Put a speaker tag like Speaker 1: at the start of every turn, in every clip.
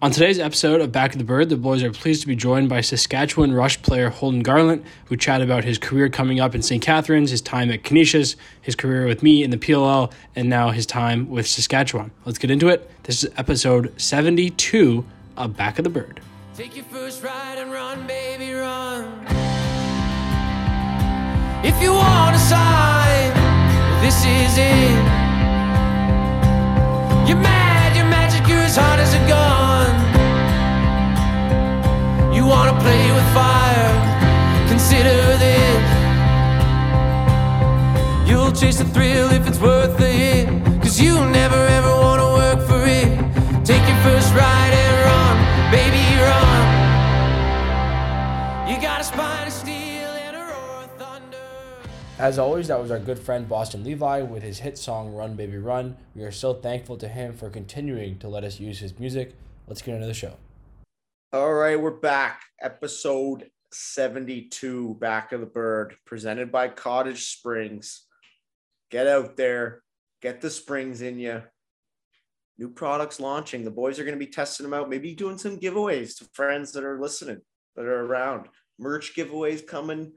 Speaker 1: On today's episode of Back of the Bird, the boys are pleased to be joined by Saskatchewan Rush player Holden Garlent, who chat about his career coming up in St. Catharines, his time at Canisius, his career with me in the PLL, and now his time with Saskatchewan. Let's get into it. This is episode 72 of Back of the Bird. Take your first ride and run, baby, run. If you want a sign, this is it. You're mad, you're magic, you're as hard as a gun wanna play with fire, consider this. You'll chase the thrill if it's worth the hit. Cause you never ever wanna work for it. Take your first ride and run, baby, run. You got a spine of steel and a roar of thunder. As always, that was our good friend Boston Levi with his hit song Run Baby Run. We are so thankful to him for continuing to let us use his music. Let's get into the show.
Speaker 2: All right, we're back. Episode 72, Back of the Bird, presented by Cottage Springs. Get out there, get the springs in you. New products launching. The boys are going to be testing them out, maybe doing some giveaways to friends that are listening, that are around. Merch giveaways coming.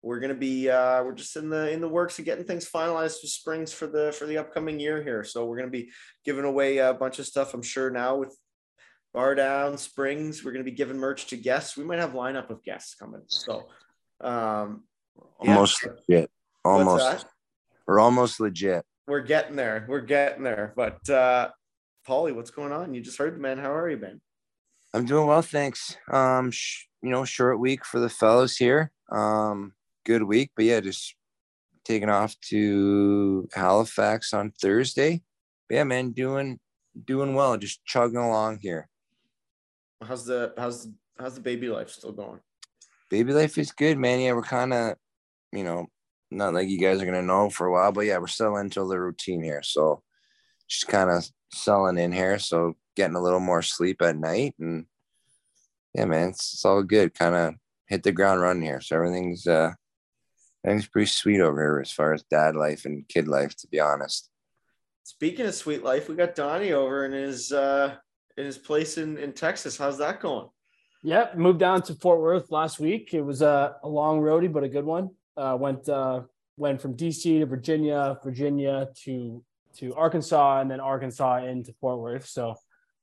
Speaker 2: We're going to be uh, we're just in the in the works of getting things finalized for springs for the for the upcoming year here. So we're going to be giving away a bunch of stuff I'm sure now with bar down springs we're going to be giving merch to guests. We might have lineup of guests coming so um
Speaker 3: almost yeah. legit almost we're almost legit.
Speaker 2: We're getting there. We're getting there. But uh paulie what's going on? You just heard the man. How are you man?
Speaker 3: I'm doing well thanks. Um sh- you know short week for the fellows here. Um good week. But yeah just taking off to halifax on thursday. But yeah man doing doing well. Just chugging along here
Speaker 2: How's the how's how's the baby life still going?
Speaker 3: Baby life is good, man. Yeah, we're kind of, you know, not like you guys are gonna know for a while, but yeah, we're still into the routine here. So just kind of selling in here. So getting a little more sleep at night and yeah, man, it's, it's all good. Kind of hit the ground running here. So everything's uh everything's pretty sweet over here as far as dad life and kid life, to be honest.
Speaker 2: Speaking of sweet life, we got Donnie over in his uh in his place in, in Texas. How's that going?
Speaker 1: Yep, moved down to Fort Worth last week. It was a, a long roadie, but a good one. Uh, went uh, went from DC to Virginia, Virginia to to Arkansas, and then Arkansas into Fort Worth. So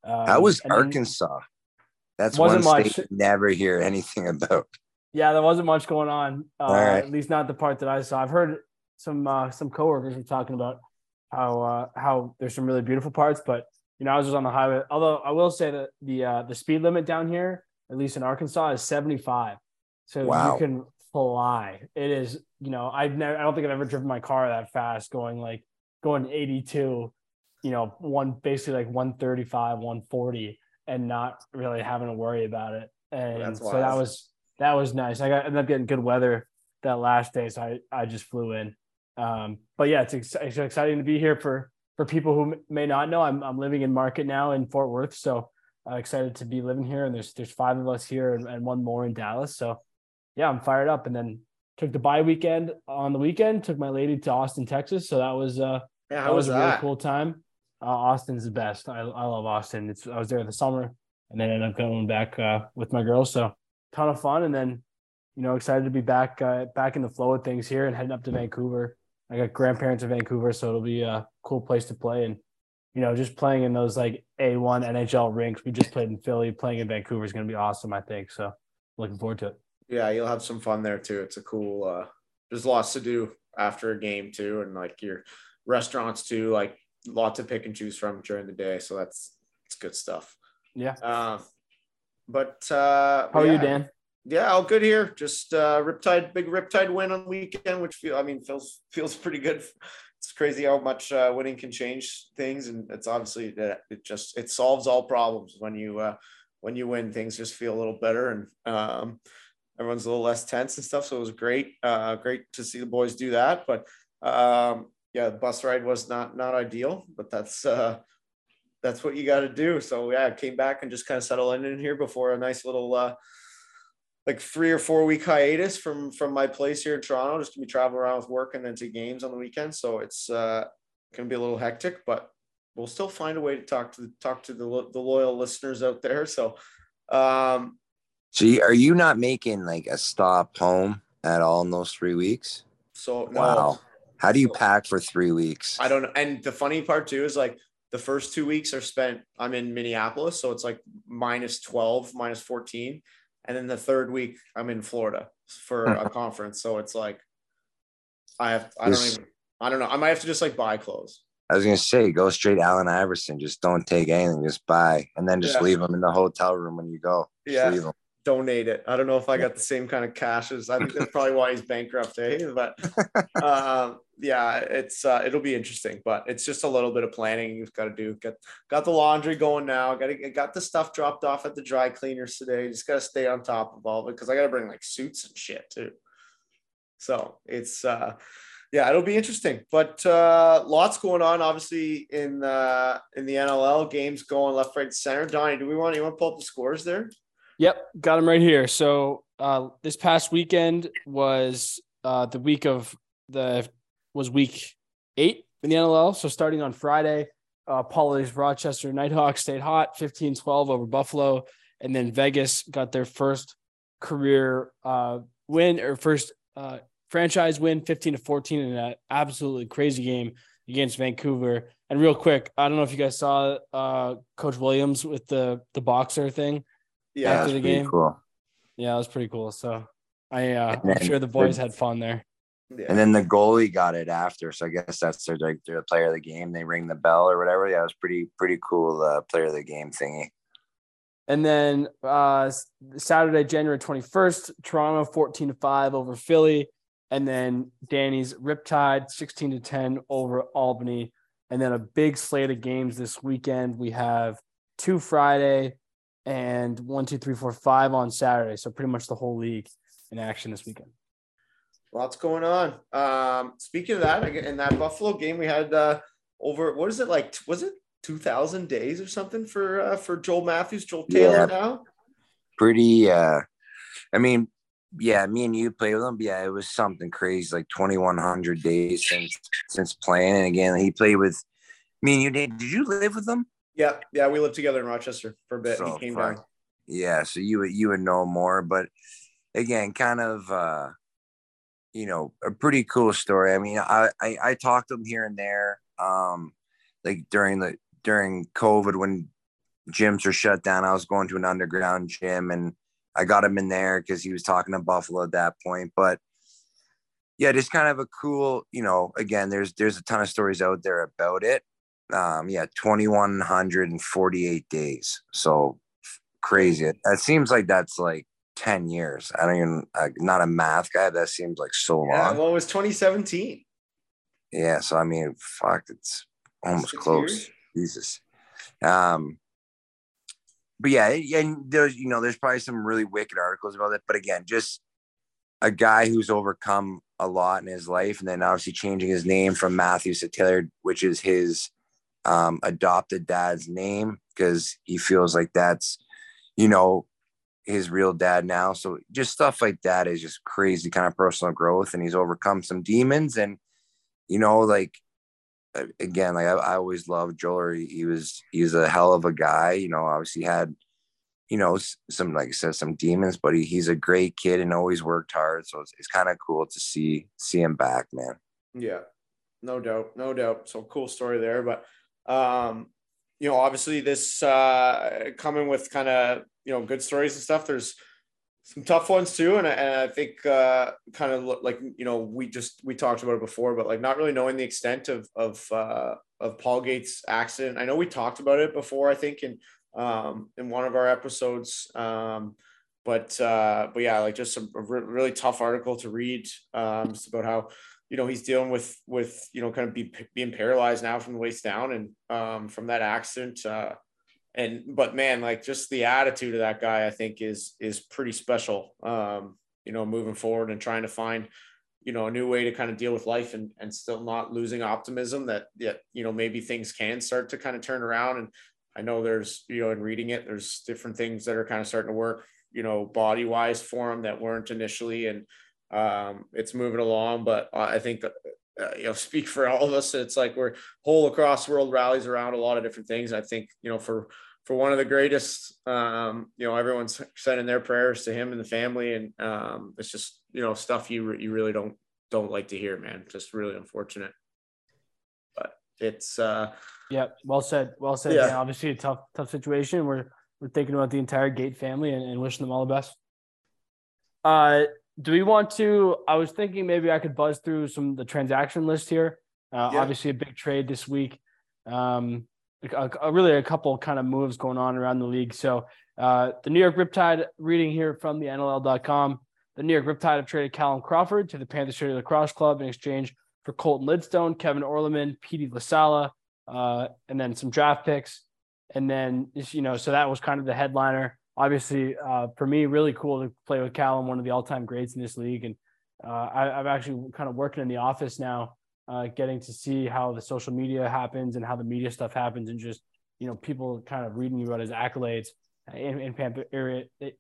Speaker 3: um, that was Arkansas. That's one state much. never hear anything about.
Speaker 1: Yeah, there wasn't much going on. Uh, right. At least not the part that I saw. I've heard some uh, some coworkers were talking about how uh, how there's some really beautiful parts, but you know, I was just on the highway. Although I will say that the uh, the speed limit down here, at least in Arkansas, is 75. So wow. you can fly. It is, you know, I've never I don't think I've ever driven my car that fast going like going 82, you know, one basically like 135, 140 and not really having to worry about it. And so that was that was nice. I got ended up getting good weather that last day, so I I just flew in. Um, but yeah, it's, it's exciting to be here for for people who may not know, I'm I'm living in Market now in Fort Worth, so uh, excited to be living here. And there's there's five of us here and, and one more in Dallas. So yeah, I'm fired up. And then took the bye weekend on the weekend. Took my lady to Austin, Texas. So that was uh yeah, that was, was a really cool time. Uh, Austin's the best. I I love Austin. It's I was there in the summer and then ended up going back uh, with my girls. So ton of fun. And then you know excited to be back uh, back in the flow of things here and heading up to Vancouver I got grandparents in Vancouver, so it'll be a cool place to play. And you know, just playing in those like A1 NHL rinks. We just played in Philly. Playing in Vancouver is going to be awesome. I think so. Looking forward to it.
Speaker 2: Yeah, you'll have some fun there too. It's a cool. uh There's lots to do after a game too, and like your restaurants too. Like lots to pick and choose from during the day. So that's it's good stuff.
Speaker 1: Yeah.
Speaker 2: Um, but uh,
Speaker 1: how are yeah. you, Dan?
Speaker 2: Yeah, all good here. Just uh, Riptide, big Riptide win on the weekend, which feel I mean feels feels pretty good. It's crazy how much uh, winning can change things, and it's obviously that it just it solves all problems when you uh, when you win. Things just feel a little better, and um, everyone's a little less tense and stuff. So it was great, uh, great to see the boys do that. But um, yeah, the bus ride was not not ideal, but that's uh, that's what you got to do. So yeah, I came back and just kind of settle in in here before a nice little. Uh, like three or four week hiatus from from my place here in Toronto, just to be traveling around with work and then to games on the weekend. So it's uh, gonna be a little hectic, but we'll still find a way to talk to talk to the the loyal listeners out there. So, um,
Speaker 3: so are you not making like a stop home at all in those three weeks?
Speaker 2: So
Speaker 3: no. wow, how do you pack for three weeks?
Speaker 2: I don't know. And the funny part too is like the first two weeks are spent. I'm in Minneapolis, so it's like minus twelve, minus fourteen, and then the third week I'm in Florida for a conference. So it's like I have I don't even I don't know. I might have to just like buy clothes.
Speaker 3: I was gonna say, go straight Allen Iverson. Just don't take anything. Just buy, and then just yeah. leave them in the hotel room when you go.
Speaker 2: Just yeah, donate it. I don't know if I got the same kind of cash as I think that's probably why he's bankrupt, eh? But um, yeah, it's uh, it'll be interesting, but it's just a little bit of planning you've got to do. Got got the laundry going now. Got to got the stuff dropped off at the dry cleaners today. Just got to stay on top of all of it because I got to bring like suits and shit too. So it's uh yeah, it'll be interesting. But uh, lots going on, obviously in uh, in the NLL games going left, right, center. Donnie, do we want want to pull up the scores there?
Speaker 1: Yep, got them right here. So uh, this past weekend was uh, the week of the was week eight in the NLL. So starting on Friday, uh, Paulie's Rochester Nighthawks stayed hot, 15-12 over Buffalo, and then Vegas got their first career uh, win or first uh, franchise win 15 to 14 in an absolutely crazy game against Vancouver. And real quick, I don't know if you guys saw uh, Coach Williams with the the boxer thing.
Speaker 3: Yeah, after the game. Cool.
Speaker 1: Yeah, it was pretty cool. So I uh, I'm sure the boys had fun there.
Speaker 3: Yeah. And then the goalie got it after, so I guess that's their like their player of the game. They ring the bell or whatever. Yeah, it was pretty pretty cool. Uh, player of the game thingy.
Speaker 1: And then uh, Saturday, January 21st, Toronto 14 to 5 over Philly and then Danny's Riptide 16 to 10 over Albany. And then a big slate of games this weekend. We have two Friday and one, two, three, four, five on Saturday. So pretty much the whole league in action this weekend.
Speaker 2: Lots going on. Um, speaking of that, in that Buffalo game, we had uh, over what is it like? Was it two thousand days or something for uh, for Joel Matthews, Joel Taylor yeah. now?
Speaker 3: Pretty. Uh, I mean, yeah, me and you played with him. Yeah, it was something crazy, like 2,100 days since since playing. And again, he played with me and you. Did did you live with him?
Speaker 2: Yeah, yeah, we lived together in Rochester for a bit. So, he came down.
Speaker 3: Yeah, so you you would know more, but again, kind of uh, you know, a pretty cool story. I mean, I I, I talked to him here and there, um, like during the during COVID when gyms were shut down. I was going to an underground gym and I got him in there because he was talking to Buffalo at that point. But yeah, just kind of a cool, you know, again, there's there's a ton of stories out there about it. Um, yeah, 2148 days. So crazy. It seems like that's like 10 years. I don't even uh, not a math guy. That seems like so
Speaker 2: yeah,
Speaker 3: long.
Speaker 2: Well, it was 2017.
Speaker 3: Yeah, so I mean, fuck, it's almost Six close. Years. Jesus. Um, but yeah, and there's you know there's probably some really wicked articles about it. But again, just a guy who's overcome a lot in his life, and then obviously changing his name from Matthews to Taylor, which is his um, adopted dad's name, because he feels like that's you know his real dad now. So just stuff like that is just crazy kind of personal growth, and he's overcome some demons, and you know like again, like I, I always loved Joel. He, he, was he was a hell of a guy. You know, obviously had you know some like I said some demons, but he, he's a great kid and always worked hard. So it's, it's kind of cool to see see him back, man.
Speaker 2: Yeah, no doubt, no doubt. So cool story there, but um, you know, obviously this uh coming with kind of you know good stories and stuff. There's some tough ones too. And, and i think uh, kind of like you know we just we talked about it before but like not really knowing the extent of of uh, of paul Gait's accident. I know we talked about it before i think in um in one of our episodes. Um but uh but yeah like just a, a really tough article to read um just about how you know he's dealing with with you know kind of be, being paralyzed now from the waist down and um from that accident. Uh and but man, like just the attitude of that guy, I think is is pretty special. Um, you know, moving forward and trying to find, you know, a new way to kind of deal with life and and still not losing optimism that that you know maybe things can start to kind of turn around. And I know there's you know in reading it, there's different things that are kind of starting to work, you know, body wise for him that weren't initially, and um, it's moving along. But I think uh, you know speak for all of us. It's like we're whole lacrosse world rallies around a lot of different things. I think you know for for one of the greatest, um, you know, everyone's sending their prayers to him and the family, and um, it's just you know stuff you you really don't don't like to hear, man. Just really unfortunate. But it's uh,
Speaker 1: yeah, well said, well said. Yeah. obviously a tough tough situation. We're we're thinking about the entire Gait family and, and wishing them all the best. Uh, do we want to? I was thinking maybe I could buzz through some the transaction list here. Uh, yeah. Obviously, a big trade this week. Um, a, a, really a couple kind of moves going on around the league. So uh, the New York Riptide, reading here from the NLL.com, the New York Riptide have traded Callum Crawford to the Panthers City Lacrosse Club in exchange for Colton Lidstone, Kevin Orleman, Petey LaSalla, uh, and then some draft picks. And then, you know, so that was kind of the headliner. Obviously, uh, for me, really cool to play with Callum, one of the all-time greats in this league. And uh, I, I'm actually kind of working in the office now uh, getting to see how the social media happens and how the media stuff happens, and just you know people kind of reading about his accolades in in, Pampa,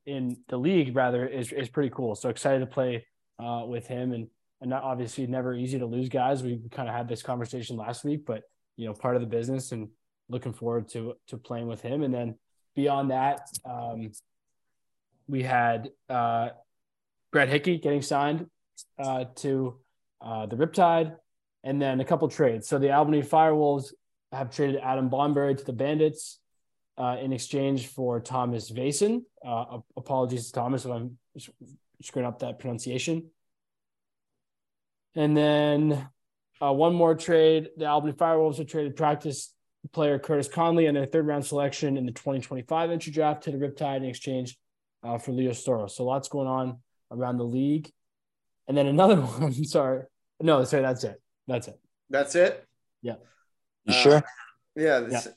Speaker 1: in the league rather is is pretty cool. So excited to play uh, with him, and and obviously never easy to lose guys. We kind of had this conversation last week, but you know part of the business, and looking forward to to playing with him. And then beyond that, um, we had uh, Hickey getting signed uh, to uh, the Riptide and then a couple trades. So the Albany Firewolves have traded Adam Bomberry to the Bandits uh, in exchange for Thomas Vason. Uh, apologies to Thomas if I'm screwing up that pronunciation. And then uh, one more trade. The Albany Firewolves have traded practice player Curtis Conley and their third round selection in the 2025 entry draft to the Riptide in exchange uh, for Leo Stouros. So lots going on around the league. And then another one, sorry. No, sorry, that's it. That's it.
Speaker 2: That's it.
Speaker 1: Yeah.
Speaker 3: You uh, sure?
Speaker 2: Yeah. This, yeah.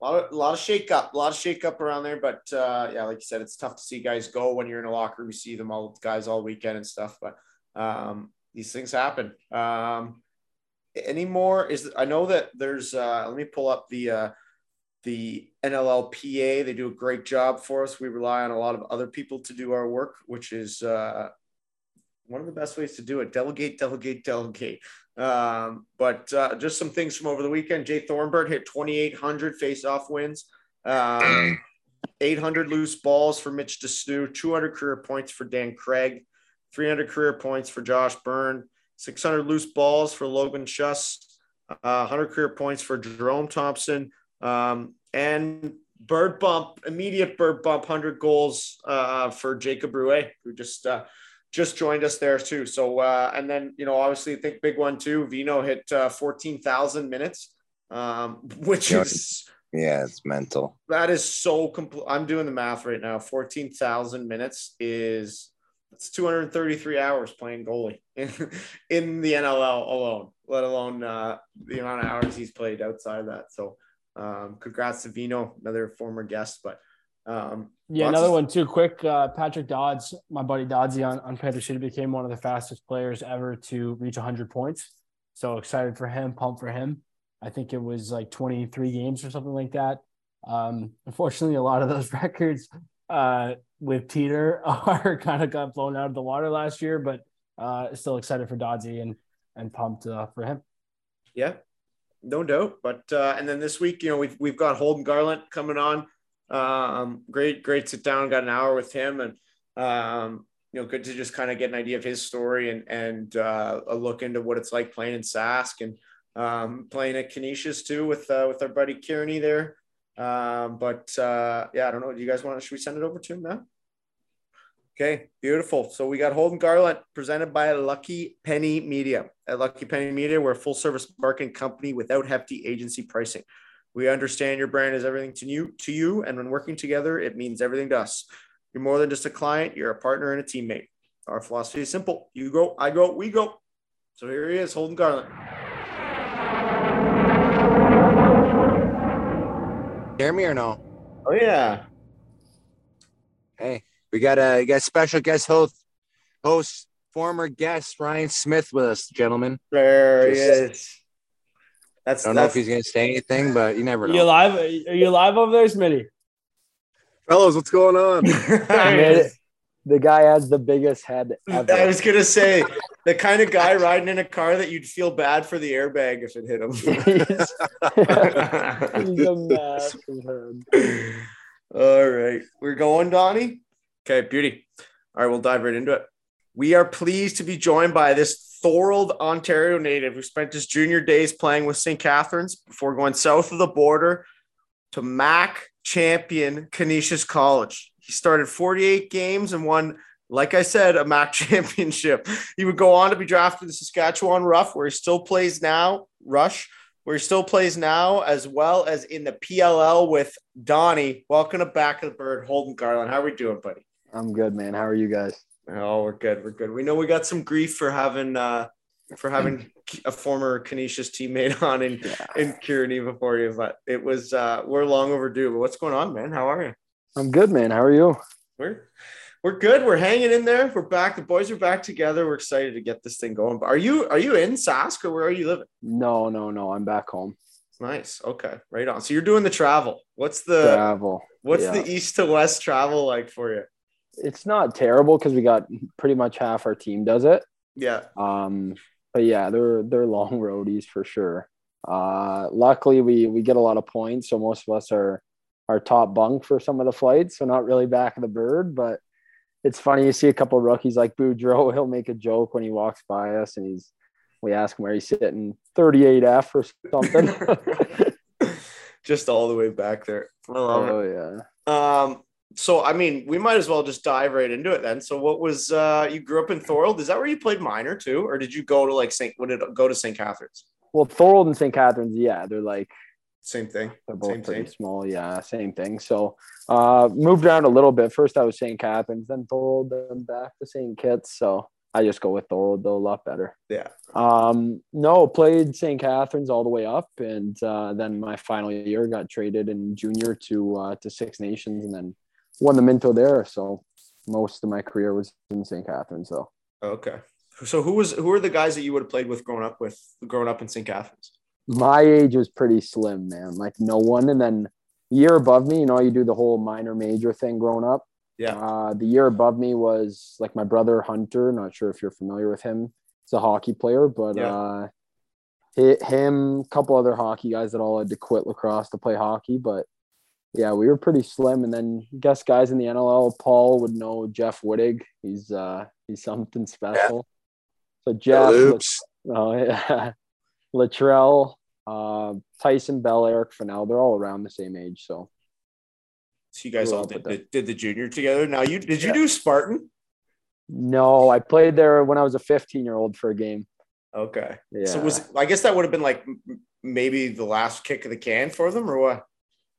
Speaker 2: A lot of a lot of shake up, a lot of shake up around there. But uh, yeah, like you said, it's tough to see guys go when you're in a locker room. You see them all guys all weekend and stuff. But um, these things happen. Um, any more? Is I know that there's. Uh, let me pull up the uh, the NLLPA. They do a great job for us. We rely on a lot of other people to do our work, which is uh, one of the best ways to do it delegate delegate delegate um, but uh, just some things from over the weekend jay Thorimbert hit 2800 face-off wins um, 800 loose balls for mitch de Snoo, 200 career points for dan craig 300 career points for josh byrne 600 loose balls for logan schuss uh, 100 career points for jerome thompson um, and bird bump immediate bird bump 100 goals uh, for jacob Ruest, who just uh, just joined us there too. So, uh, and then, you know, obviously I think big one too, Vino hit uh, 14,000 minutes, um, which is,
Speaker 3: yeah, it's mental.
Speaker 2: That is so complete. I'm doing the math right now. 14,000 minutes is, it's 233 hours playing goalie in, in the NLL alone, let alone uh, the amount of hours he's played outside of that. So, um, congrats to Vino, another former guest, but um,
Speaker 1: yeah, another of- one too. Quick, uh, Patrick Dodds, my buddy Doddsy on, on Panther City became one of the fastest players ever to reach 100 points. So excited for him, pumped for him. I think it was like 23 games or something like that. Um, unfortunately, a lot of those records uh, with Teeter are kind of got blown out of the water last year, but uh, still excited for Doddsy and and pumped uh, for him.
Speaker 2: Yeah, no doubt. But uh, and then this week, you know, we've we've got Holden Garlent coming on. Um, great, great sit down, got an hour with him and, um, you know, good to just kind of get an idea of his story and, and, uh, a look into what it's like playing in Sask and, um, playing at Canisius too with, uh, with our buddy Kearney there. Um, but, uh, yeah, I don't know. Do you guys want to, should we send it over to him now? Okay, beautiful. So we got Holden Garlent presented by Lucky Penny Media. At Lucky Penny Media, we're a full service marketing company without hefty agency pricing. We understand your brand is everything to you, to you, and when working together, it means everything to us. You're more than just a client; you're a partner and a teammate. Our philosophy is simple: you go, I go, we go. So here he is, Holden Garlent.
Speaker 3: Hear me or no?
Speaker 2: Oh yeah.
Speaker 3: Hey, we got a got special guest host, host, former guest Ryan Smith with us, gentlemen.
Speaker 2: There Just, he is.
Speaker 3: That's I don't that's, know if he's going to say anything, but you never know.
Speaker 1: You live? Are you live over there, Smitty?
Speaker 2: Fellows, what's going on?
Speaker 4: the guy has the biggest head ever.
Speaker 2: I was going to say, the kind of guy riding in a car that you'd feel bad for the airbag if it hit him.
Speaker 1: He's a massive head.
Speaker 2: All right. We're going, Donnie. Okay, beauty. All right, we'll dive right into it. We are pleased to be joined by this Thorold, Ontario native who spent his junior days playing with St. Catharines before going south of the border to MAAC champion Canisius College. He started 48 games and won, like I said, a MAAC championship. He would go on to be drafted to Saskatchewan Rough, where he still plays now, Rush, where he still plays now, as well as in the PLL with Donnie. Welcome to Back of the Bird, Holden Garlent. How are we doing, buddy?
Speaker 4: I'm good, man. How are you guys?
Speaker 2: Oh, we're good. We're good. We know we got some grief for having uh for having a former Canisius teammate on in yeah. in Kearney before you, but it was uh we're long overdue. But what's going on, man? How are you?
Speaker 4: I'm good, man. How are you?
Speaker 2: We're we're good. We're hanging in there. We're back. The boys are back together. We're excited to get this thing going. But are you are you in Sask or where are you living?
Speaker 4: No, no, no. I'm back home.
Speaker 2: Nice. Okay. Right on. So you're doing the travel. What's the
Speaker 4: travel?
Speaker 2: What's yeah. the east to west travel like for you?
Speaker 4: it's not terrible because we got pretty much half our team does it.
Speaker 2: Yeah.
Speaker 4: Um, but yeah, they're they're long roadies for sure. Uh, luckily we we get a lot of points, so most of us are our top bunk for some of the flights, so not really back of the bird, but it's funny you see a couple of rookies like Boudreau, he'll make a joke when he walks by us and he's we ask him where he's sitting 38F or something.
Speaker 2: Just all the way back there.
Speaker 4: oh yeah.
Speaker 2: Um so I mean, we might as well just dive right into it then. So, what was uh you grew up in Thorold? Is that where you played minor too, or did you go to like St. Would it go to St. Catharines?
Speaker 4: Well, Thorold and St. Catharines, yeah, they're like
Speaker 2: same thing.
Speaker 4: They're both
Speaker 2: same
Speaker 4: pretty
Speaker 2: thing.
Speaker 4: small, yeah, same thing. So, uh, moved around a little bit. First, I was St. Catharines, then Thorold, then back to St. Kitts. So, I just go with Thorold though, a lot better.
Speaker 2: Yeah.
Speaker 4: Um, no, played St. Catharines all the way up, and uh, then my final year got traded in junior to uh, to Six Nations, and then won the Minto there. So most of my career was in St. Catharines. though.
Speaker 2: okay. So who was who are the guys that you would have played with growing up with growing up in St. Catharines?
Speaker 4: My age was pretty slim, man. Like no one. And then year above me, you know, you do the whole minor major thing growing up.
Speaker 2: Yeah.
Speaker 4: Uh, the year above me was like my brother Hunter. Not sure if you're familiar with him. He's a hockey player, but yeah. uh, him, a couple other hockey guys that all had to quit lacrosse to play hockey, but yeah, we were pretty slim. And then I guess guys in the NLL, Paul would know Jeff Wittig. He's uh he's something special. Yeah. So Jeff,
Speaker 3: Oops.
Speaker 4: oh yeah, Latrell, uh, Tyson Bell, Eric Fannell, they're all around the same age. So,
Speaker 2: so you guys all did the, did the junior together. Now you did you yeah. do Spartan?
Speaker 4: No, I played there when I was a 15 year old for a game.
Speaker 2: Okay. Yeah. So was I guess that would have been like maybe the last kick of the can for them or what?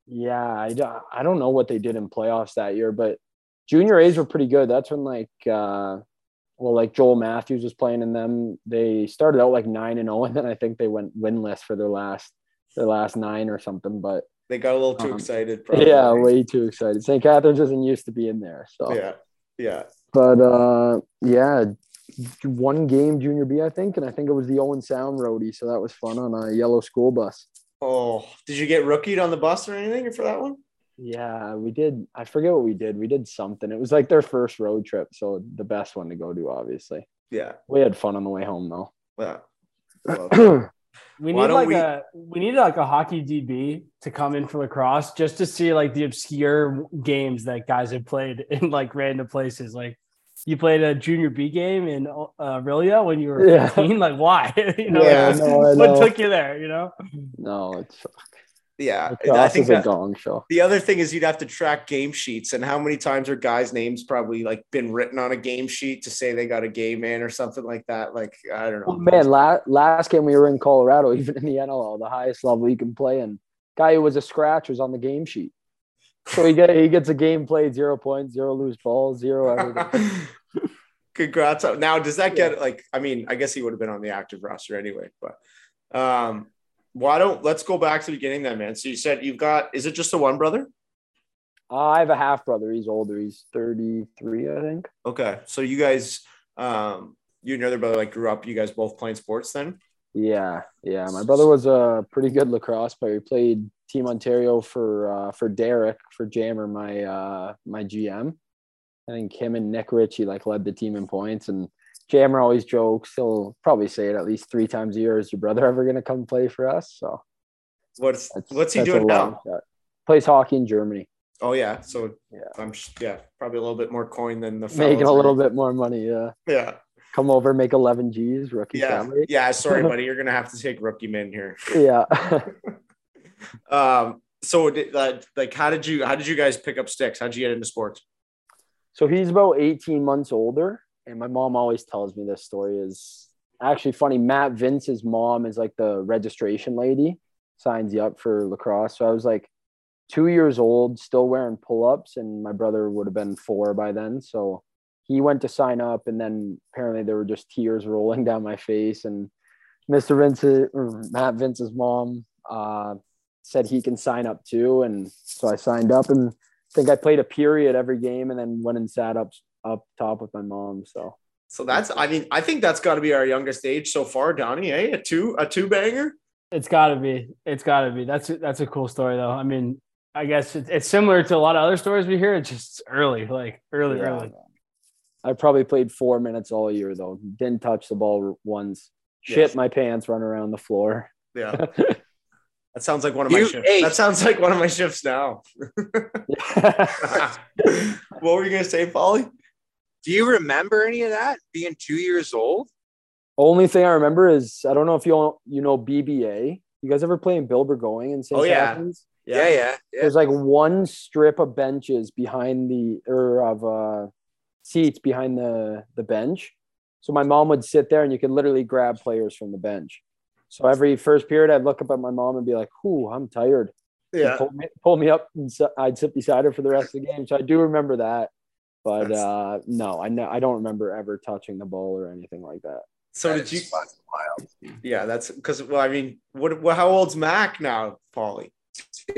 Speaker 4: Yeah, I don't, I don't know what they did in playoffs that year, but junior A's were pretty good. That's when like uh well, like Joel Matthews was playing in them. They started out like nine and zero, and then I think they went winless for their last their last nine or something. But
Speaker 2: they got a little too um, excited.
Speaker 4: Probably. Yeah, way too excited. St. Catharines isn't used to be in there, so
Speaker 2: yeah, yeah.
Speaker 4: But uh, yeah, one game junior B, I think, and I think it was the Owen Sound roadie, so that was fun on a yellow school bus.
Speaker 2: Oh, did you get rookied on the bus or anything for that one?
Speaker 4: Yeah, we did. I forget what we did. We did something. It was like their first road trip, so the best one to go to, obviously.
Speaker 2: Yeah,
Speaker 4: we had fun on the way home though.
Speaker 2: Yeah.
Speaker 1: we need like we... a we need like a hockey DB to come in for lacrosse just to see like the obscure games that guys have played in like random places. Like you played a junior B game in uh, Orillia when you were yeah. 15. Like, why? you know, yeah, no, what took you there? You know?
Speaker 4: No, it's
Speaker 2: yeah. I think
Speaker 4: that, a gong show.
Speaker 2: The other thing is you'd have to track game sheets and how many times are guys' names probably like been written on a game sheet to say they got a game in or something like that. Like, I don't know. Oh,
Speaker 4: man, last, last game we were in Colorado, even in the NLL, the highest level you can play in, guy who was a scratch was on the game sheet. So he get he gets a game played, zero points, zero loose balls, zero everything.
Speaker 2: Congrats. Now, does that get like? I mean, I guess he would have been on the active roster anyway. But um, why don't let's go back to the beginning then, man. So you said you've got is it just the one brother?
Speaker 4: Uh, I have a half brother. He's older. He's thirty three, I think.
Speaker 2: Okay, so you guys, um, you and your other brother like grew up. You guys both playing sports then?
Speaker 4: Yeah, yeah. My brother was a pretty good lacrosse player. He played Team Ontario for uh, for Derek for Jammer, my uh, my GM. I think him and Nick Ritchie like led the team in points, and Jammer always jokes. He'll probably say it at least three times a year. Is your brother ever going to come play for us? So
Speaker 2: what's what's he doing now? Shot.
Speaker 4: Plays hockey in Germany.
Speaker 2: Oh yeah, so yeah, I'm yeah probably a little bit more coin than the
Speaker 4: making a little bit more money. Yeah,
Speaker 2: yeah.
Speaker 4: Come over, make 11 G's, rookie
Speaker 2: yeah.
Speaker 4: salary.
Speaker 2: Yeah, sorry, buddy, you're gonna have to take rookie min here.
Speaker 4: Yeah.
Speaker 2: um. So, uh, like, how did you how did you guys pick up sticks? How did you get into sports?
Speaker 4: So he's about 18 months older, and my mom always tells me this story is actually funny. Matt Vince's mom is like the registration lady, signs you up for lacrosse. So I was like two years old, still wearing pull ups, and my brother would have been four by then. So he went to sign up, and then apparently there were just tears rolling down my face. And Mr. Vince, Matt Vince's mom, uh, said he can sign up too, and so I signed up, and I think I played a period every game, and then went and sat up up top with my mom. So.
Speaker 2: So that's, I mean, I think that's got to be our youngest age so far, Donnie. Eh? A two, a two banger.
Speaker 1: It's got to be. It's got to be. That's that's a cool story, though. I mean, I guess it's, it's similar to a lot of other stories we hear. It's just early, like early, yeah. early.
Speaker 4: I probably played four minutes all year though. Didn't touch the ball once. Shit yes. my pants, run around the floor.
Speaker 2: Yeah. that sounds like one of my you, shifts. Hey. That sounds like one of my shifts now. what were you gonna say, Polly?
Speaker 3: Do you remember any of that? Being two years old?
Speaker 4: Only thing I remember is I don't know if you all, you know BBA. You guys ever play in Bill Burgoyne in St.
Speaker 2: Oh yeah.
Speaker 3: Yeah, yeah, yeah.
Speaker 4: There's like one strip of benches behind the or of uh, seats behind the the bench. So my mom would sit there, and you could literally grab players from the bench. So every first period, I'd look up at my mom and be like, "Whoo, I'm tired."
Speaker 2: Yeah,
Speaker 4: pull me, pull me, up, and I'd sit beside her for the rest of the game. So I do remember that, but uh, no, I know I don't remember ever touching the ball or anything like that.
Speaker 2: So that did you? Wild. Yeah, that's because well, I mean, what? Well, how old's Mac now, Paulie?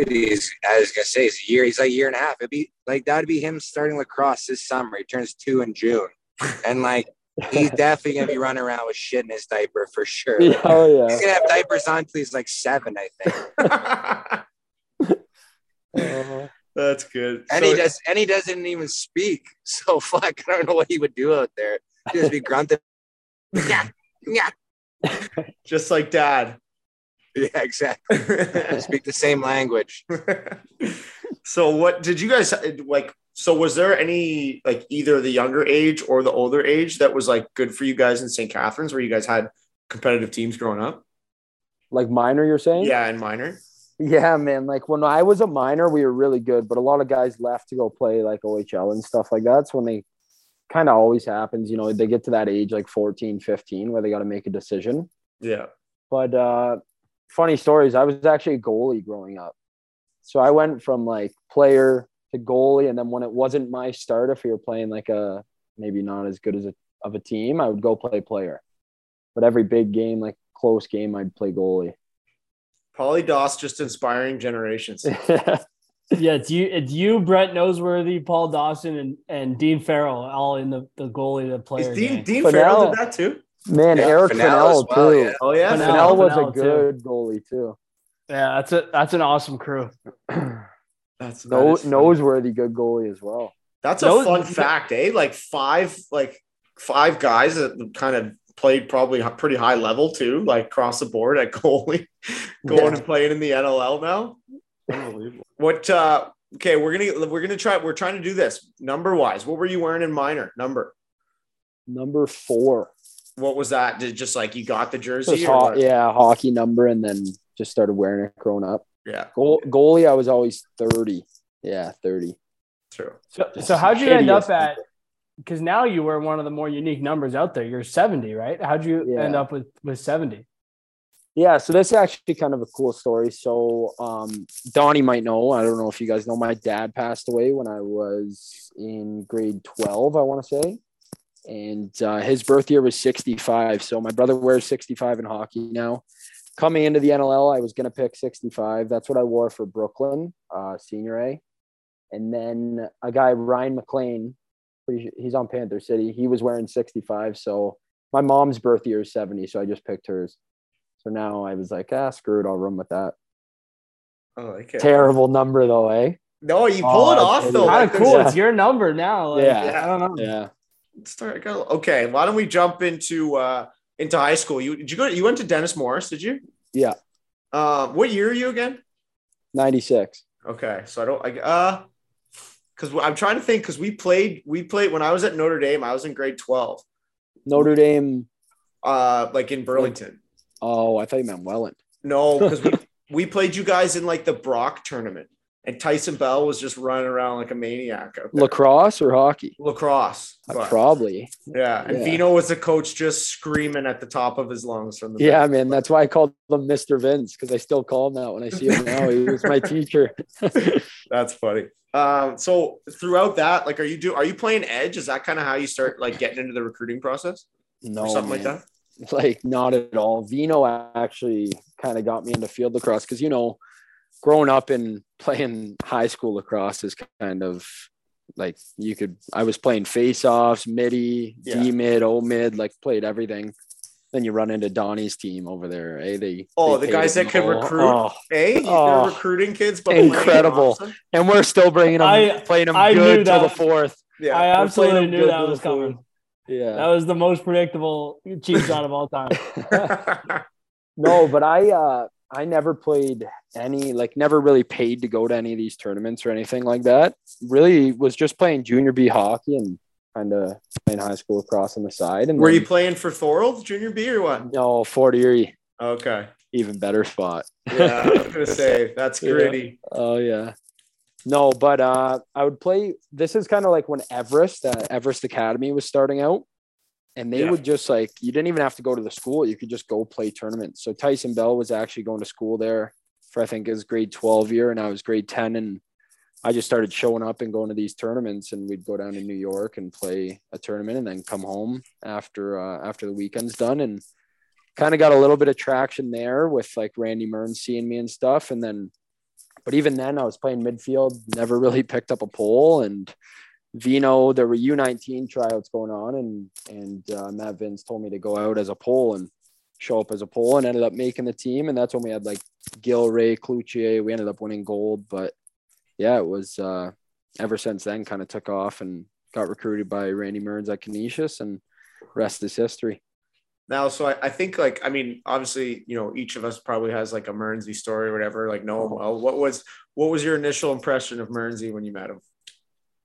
Speaker 3: He's, I was gonna say, it's a year. He's like a year and a half. It'd be like that'd be him starting lacrosse this summer. He turns two in June, and like he's definitely gonna be running around with shit in his diaper for sure.
Speaker 4: Oh yeah,
Speaker 3: he's gonna have diapers on till he's like seven, I
Speaker 2: think. uh, That's good.
Speaker 3: And so, he does, and he doesn't even speak. So fuck, I don't know what he would do out there. He'd just be grunting. yeah, yeah.
Speaker 2: Just like dad.
Speaker 3: Yeah, exactly. Speak the same language.
Speaker 2: so, what did you guys like? So, was there any like either the younger age or the older age that was like good for you guys in St. Catharines, where you guys had competitive teams growing up?
Speaker 4: Like minor, you're saying?
Speaker 2: Yeah, in minor.
Speaker 4: Yeah, man. Like when I was a minor, we were really good, but a lot of guys left to go play like OHL and stuff like that. So when they kind of always happens, you know, they get to that age like 14, 15 where they got to make a decision.
Speaker 2: Yeah.
Speaker 4: But uh funny stories. I was actually a goalie growing up. So I went from like player to goalie. And then when it wasn't my start, if we were playing like a maybe not as good as a of a team, I would go play player. But every big game, like close game, I'd play goalie.
Speaker 2: Polly Doss just inspiring generations.
Speaker 1: yeah, do you it's you, Brett Noseworthy, Paul Dawson, and, and Dean Fairall all in the, the goalie, the player.
Speaker 2: Is Dean, Dean Fairall did that too?
Speaker 4: Man, yeah, Eric Fannell, well, too. Yeah.
Speaker 2: Oh yeah,
Speaker 4: Fannell, Fannell was Fannell a good too. goalie too.
Speaker 1: Yeah, that's a that's an awesome crew.
Speaker 2: that's
Speaker 4: no, that noseworthy good goalie as well.
Speaker 2: That's a Nose, fun fact, eh? Like five, like five guys that kind of played probably pretty high level too, like across the board at goalie, going yeah. and playing in the NLL now. Unbelievable. What? uh Okay, we're gonna we're gonna try. We're trying to do this number wise. What were you wearing in minor number?
Speaker 4: Number four
Speaker 2: what was that? Did just like you got the jersey?
Speaker 4: Ho- yeah, hockey number, and then just started wearing it growing up.
Speaker 2: Yeah.
Speaker 4: Goal, goalie, I was always thirty. Yeah, thirty.
Speaker 2: True.
Speaker 1: So, so how'd you end up at? Because now you were one of the more unique numbers out there. You're seventy, right? How'd you yeah. end up with with seventy?
Speaker 4: Yeah, so this is actually kind of a cool story. So um, Donnie might know. I don't know if you guys know. My dad passed away when I was in grade twelve. I want to say and uh, his birth year was 65. So my brother wears 65 in hockey now. Coming into the NLL, I was going to pick 65. That's what I wore for Brooklyn, uh, senior A. And then a guy, Ryan McLean, he's on Panther City. He was wearing 65. So my mom's birth year is 70. So I just picked hers. So now I was like, ah, screw it. I'll run with that.
Speaker 2: Oh, okay.
Speaker 4: Terrible number though, eh?
Speaker 2: No, you pull oh, it off though.
Speaker 1: Kind of cool. Yeah. It's your number now.
Speaker 4: Like, yeah. I don't know. Yeah.
Speaker 2: start. Okay, why don't we jump into uh into high school? You did you go? To, You went to Denis Morris? Did you?
Speaker 4: Yeah.
Speaker 2: Uh, what year are you again?
Speaker 4: Ninety six.
Speaker 2: Okay, so I don't. I uh, because I'm trying to think because we played we played when I was at Notre Dame. I was in grade twelve.
Speaker 4: Notre Dame.
Speaker 2: Uh, like in Burlington.
Speaker 4: Oh, I thought you meant Welland.
Speaker 2: No, because we we played you guys in like the Brock tournament and Tyson Bell was just running around like a maniac.
Speaker 4: Lacrosse or hockey?
Speaker 2: Lacrosse.
Speaker 4: Uh, probably.
Speaker 2: Yeah. And yeah. Vino was the coach just screaming at the top of his lungs from the
Speaker 4: Yeah, bench. man. That's why I called him Mr. Vince because I still call him that when I see him now. he was my teacher.
Speaker 2: That's funny. Um, so throughout that, like are you do are you playing edge? Is that kind of how you start like getting into the recruiting process?
Speaker 4: No,
Speaker 2: or something man. like
Speaker 4: that? Like not at all. Vino actually kind of got me into field lacrosse because you know growing up and playing high school lacrosse is kind of like you could I was playing face offs, midi, yeah. D mid, O mid, like played everything. Then you run into Donnie's team over there. Eh? They
Speaker 2: oh they the guys that can recruit. Oh, eh? Oh, They're recruiting kids, but
Speaker 4: incredible. Awesome. And we're still bringing them, I, playing them I good till the fourth.
Speaker 1: Yeah, I absolutely knew that was coming. Yeah, that was the most predictable cheap shot of all time.
Speaker 4: no, but I uh I never played any, like, never really paid to go to any of these tournaments or anything like that. Really was just playing junior B hockey and kind of playing high school lacrosse on the side. And
Speaker 2: were then, you playing for Thorold junior B or what?
Speaker 4: No, Fort Erie.
Speaker 2: Okay.
Speaker 4: Even better spot.
Speaker 2: Yeah, I was gonna say that's gritty.
Speaker 4: Yeah. Oh yeah. No, but uh, I would play. This is kind of like when Everest, uh, Everest Academy was starting out and they yeah. would just like you didn't even have to go to the school you could just go play tournaments so tyson bell was actually going to school there for i think his grade 12 year and i was grade 10 and i just started showing up and going to these tournaments and we'd go down to new york and play a tournament and then come home after uh, after the weekend's done and kind of got a little bit of traction there with like randy Mearns seeing me and stuff and then but even then i was playing midfield never really picked up a pole and Vino, there were U19 tryouts going on, and and uh, Matt Vince told me to go out as a pole and show up as a pole, and ended up making the team. And that's when we had like Gil Ray, Cloutier. We ended up winning gold, but yeah, it was uh, ever since then kind of took off and got recruited by Randy Mearns at Canisius, and rest is history.
Speaker 2: Now, so I, I, think like I mean, obviously, you know, each of us probably has like a Mearnsy story or whatever. Like, no, well, what was what was your initial impression of Mearnsy when you met him?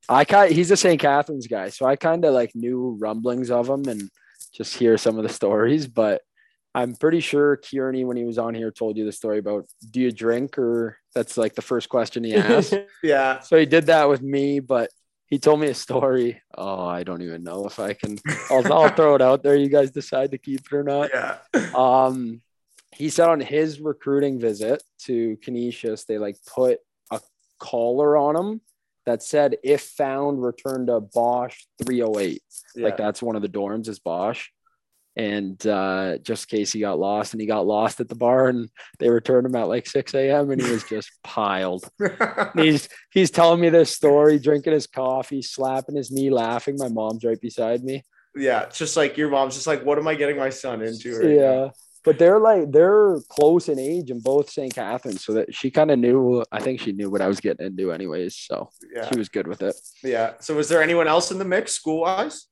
Speaker 4: I kind he's a St. Catharines guy, so I kind of like knew rumblings of him and just hear some of the stories. But I'm pretty sure Kearney, when he was on here, told you the story about do you drink or that's like the first question he asked.
Speaker 2: yeah.
Speaker 4: So he did that with me, but he told me a story. Oh, I don't even know if I can. I'll, I'll throw it out there. You guys decide to keep it or not.
Speaker 2: Yeah.
Speaker 4: Um, he said on his recruiting visit to Canisius, they like put a collar on him that said, if found, return to Bosch 308. Yeah. Like that's one of the dorms is Bosch. And uh, just in case he got lost and he got lost at the bar and they returned him at like 6 a.m. and he was just piled. he's he's telling me this story, drinking his coffee, slapping his knee, laughing. My mom's right beside me.
Speaker 2: Yeah, just like your mom's just like, what am I getting my son into?
Speaker 4: Right yeah. Now? but they're like they're close in age and both St. Catharines, so that she kind of knew. I think she knew what I was getting into, anyways. So yeah. she was good with it.
Speaker 2: Yeah. So was there anyone else in the mix, school wise?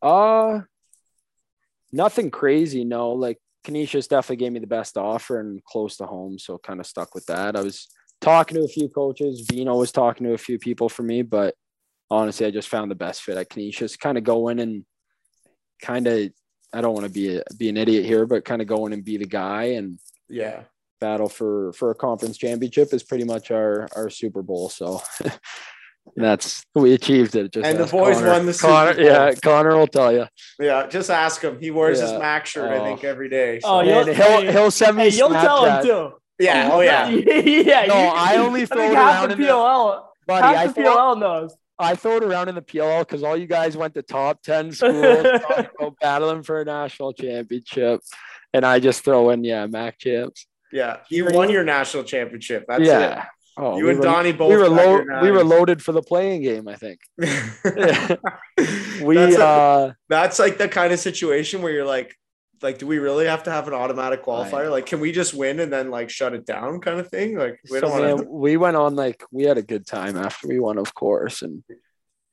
Speaker 4: Uh, nothing crazy. No, like Canisius definitely gave me the best offer and close to home, so kind of stuck with that. I was talking to a few coaches. Vino was talking to a few people for me, but honestly, I just found the best fit at Canisius. Kind of go in and kind of I don't want to be a, be an idiot here, but kind of go in and be the guy and
Speaker 2: yeah,
Speaker 4: battle for for a conference championship is pretty much our our Super Bowl. So that's we achieved it.
Speaker 2: Just and the boys
Speaker 4: Connor.
Speaker 2: won the
Speaker 4: Super Connor, Bowl. Yeah, Connor will tell you.
Speaker 2: Yeah, just ask him. He wears yeah. his MAAC shirt, oh. I think, oh. every day.
Speaker 1: So. Oh, he'll,
Speaker 4: he'll he'll send me.
Speaker 1: Hey, you'll tell him too.
Speaker 2: Yeah. Oh yeah.
Speaker 1: yeah.
Speaker 4: No, I only throw it around in the PLL.
Speaker 1: Buddy, half the PLL knows.
Speaker 4: I throw it around in the PLL because all you guys went to top 10 schools battling for a national championship. And I just throw in, yeah, MAAC champs.
Speaker 2: Yeah. You won your national championship. That's yeah. It. Oh, you we and were, Donnie both.
Speaker 4: We were, lo- we were loaded for the playing game, I think. we
Speaker 2: that's,
Speaker 4: a, uh,
Speaker 2: that's like the kind of situation where you're like, like, do we really have to have an automatic qualifier? Like, can we just win and then like shut it down, kind of thing? Like, we
Speaker 4: so, don't want to. We went on like we had a good time after we won, of course, and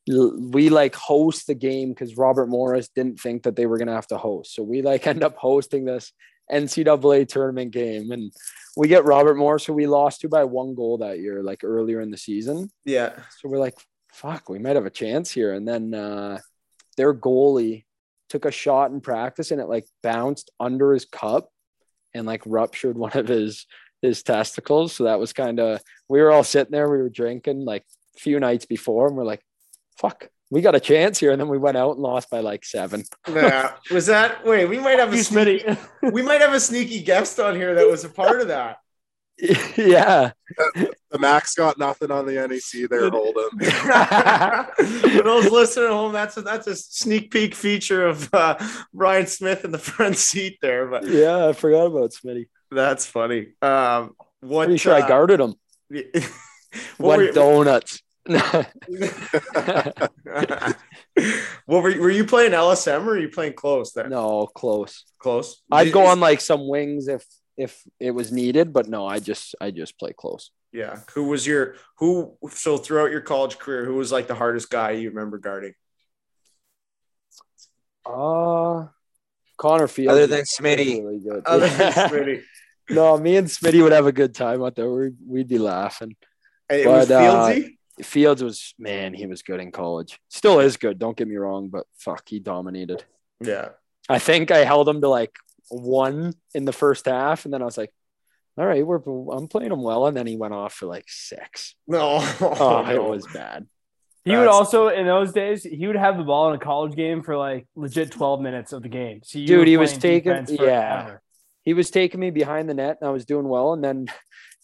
Speaker 4: we like host the game because Robert Morris didn't think that they were gonna have to host. So we like end up hosting this NCAA tournament game, and we get Robert Morris, who we lost to by one goal that year, like earlier in the season.
Speaker 2: Yeah.
Speaker 4: So we're like, fuck, we might have a chance here. And then uh, their goalie took a shot in practice, and it like bounced under his cup and like ruptured one of his his testicles. So that was kind of we were all sitting there, we were drinking like a few nights before, and we're like, fuck, we got a chance here. And then we went out and lost by like seven.
Speaker 2: Yeah. Was that wait, we might have a sneaky, we might have a sneaky guest on here that was a part of that.
Speaker 4: yeah.
Speaker 5: The MAAC got nothing on the NEC there, Holden.
Speaker 2: For those listening at home, that's a, that's a sneak peek feature of uh, Ryan Smith in the front seat there. But
Speaker 4: yeah, I forgot about Smitty.
Speaker 2: That's funny. Um, what?
Speaker 4: Pretty sure uh, I guarded him. what Went donuts.
Speaker 2: what were you, were you playing LSM or are you playing close there?
Speaker 4: No, close.
Speaker 2: Close.
Speaker 4: I'd go on like some wings if if it was needed, but no, I just I just play close.
Speaker 2: Yeah. Who was your who so throughout your college career, who was like the hardest guy you remember guarding?
Speaker 4: Uh Connor Field.
Speaker 3: Other than Smitty. Really good.
Speaker 2: Other than Smitty.
Speaker 4: no, me and Smitty would have a good time out there. We'd, we'd be laughing.
Speaker 2: And it but, was Fieldsy? Uh,
Speaker 4: Fields was man, he was good in college. Still is good. Don't get me wrong, but fuck, he dominated.
Speaker 2: Yeah,
Speaker 4: I think I held him to like one in the first half, and then I was like, "All right, we're I'm playing him well," and then he went off for like six.
Speaker 2: No,
Speaker 4: oh, no. it was bad.
Speaker 1: He That's... would also in those days he would have the ball in a college game for like legit twelve minutes of the game. So
Speaker 4: dude, he was taking yeah, he was taking me behind the net, and I was doing well, and then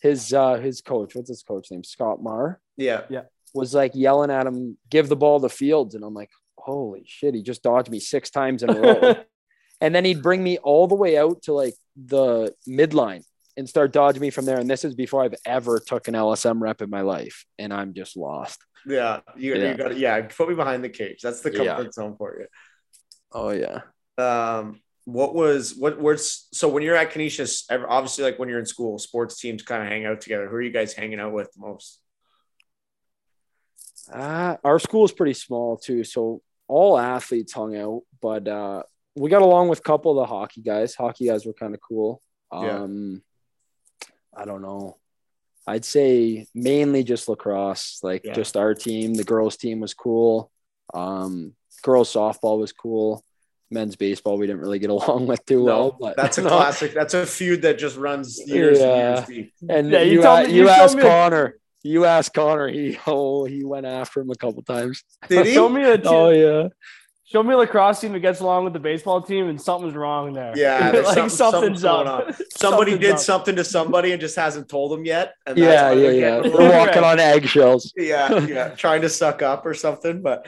Speaker 4: his uh his coach, what's his coach name? Scott Marr.
Speaker 2: Yeah.
Speaker 1: Yeah.
Speaker 4: Was like yelling at him, give the ball to Fields. And I'm like, holy shit, he just dodged me six times in a row. and then he'd bring me all the way out to like the midline and start dodging me from there. And this is before I've ever took an LSM rep in my life. And I'm just lost.
Speaker 2: Yeah. You, yeah. you got yeah, put me behind the cage. That's the comfort yeah. zone for you.
Speaker 4: Oh yeah.
Speaker 2: Um what was what was so when you're at Canisius, obviously like when you're in school, sports teams kind of hang out together. Who are you guys hanging out with most?
Speaker 4: Uh, our school is pretty small too, so all athletes hung out, but uh, we got along with a couple of the hockey guys. Hockey guys were kind of cool. Um, yeah. I don't know. I'd say mainly just lacrosse, like yeah. just our team. The girls' team was cool. Um, girls' softball was cool men's baseball we didn't really get along with too no, well. But
Speaker 2: that's a classic. That's a feud that just runs years yeah. and years
Speaker 4: deep. And yeah, you, you, me, you, you asked Connor. You asked Connor. He oh he went after him a couple times.
Speaker 2: Did he?
Speaker 1: Show me a
Speaker 4: t- oh yeah.
Speaker 1: Show me a lacrosse team that gets along with the baseball team, and something's wrong there.
Speaker 2: Yeah, like something, something's, something's going on. Somebody something's did up. something to somebody and just hasn't told them yet.
Speaker 4: And yeah, yeah, yeah. They're walking on eggshells.
Speaker 2: Yeah, yeah, trying to suck up or something. But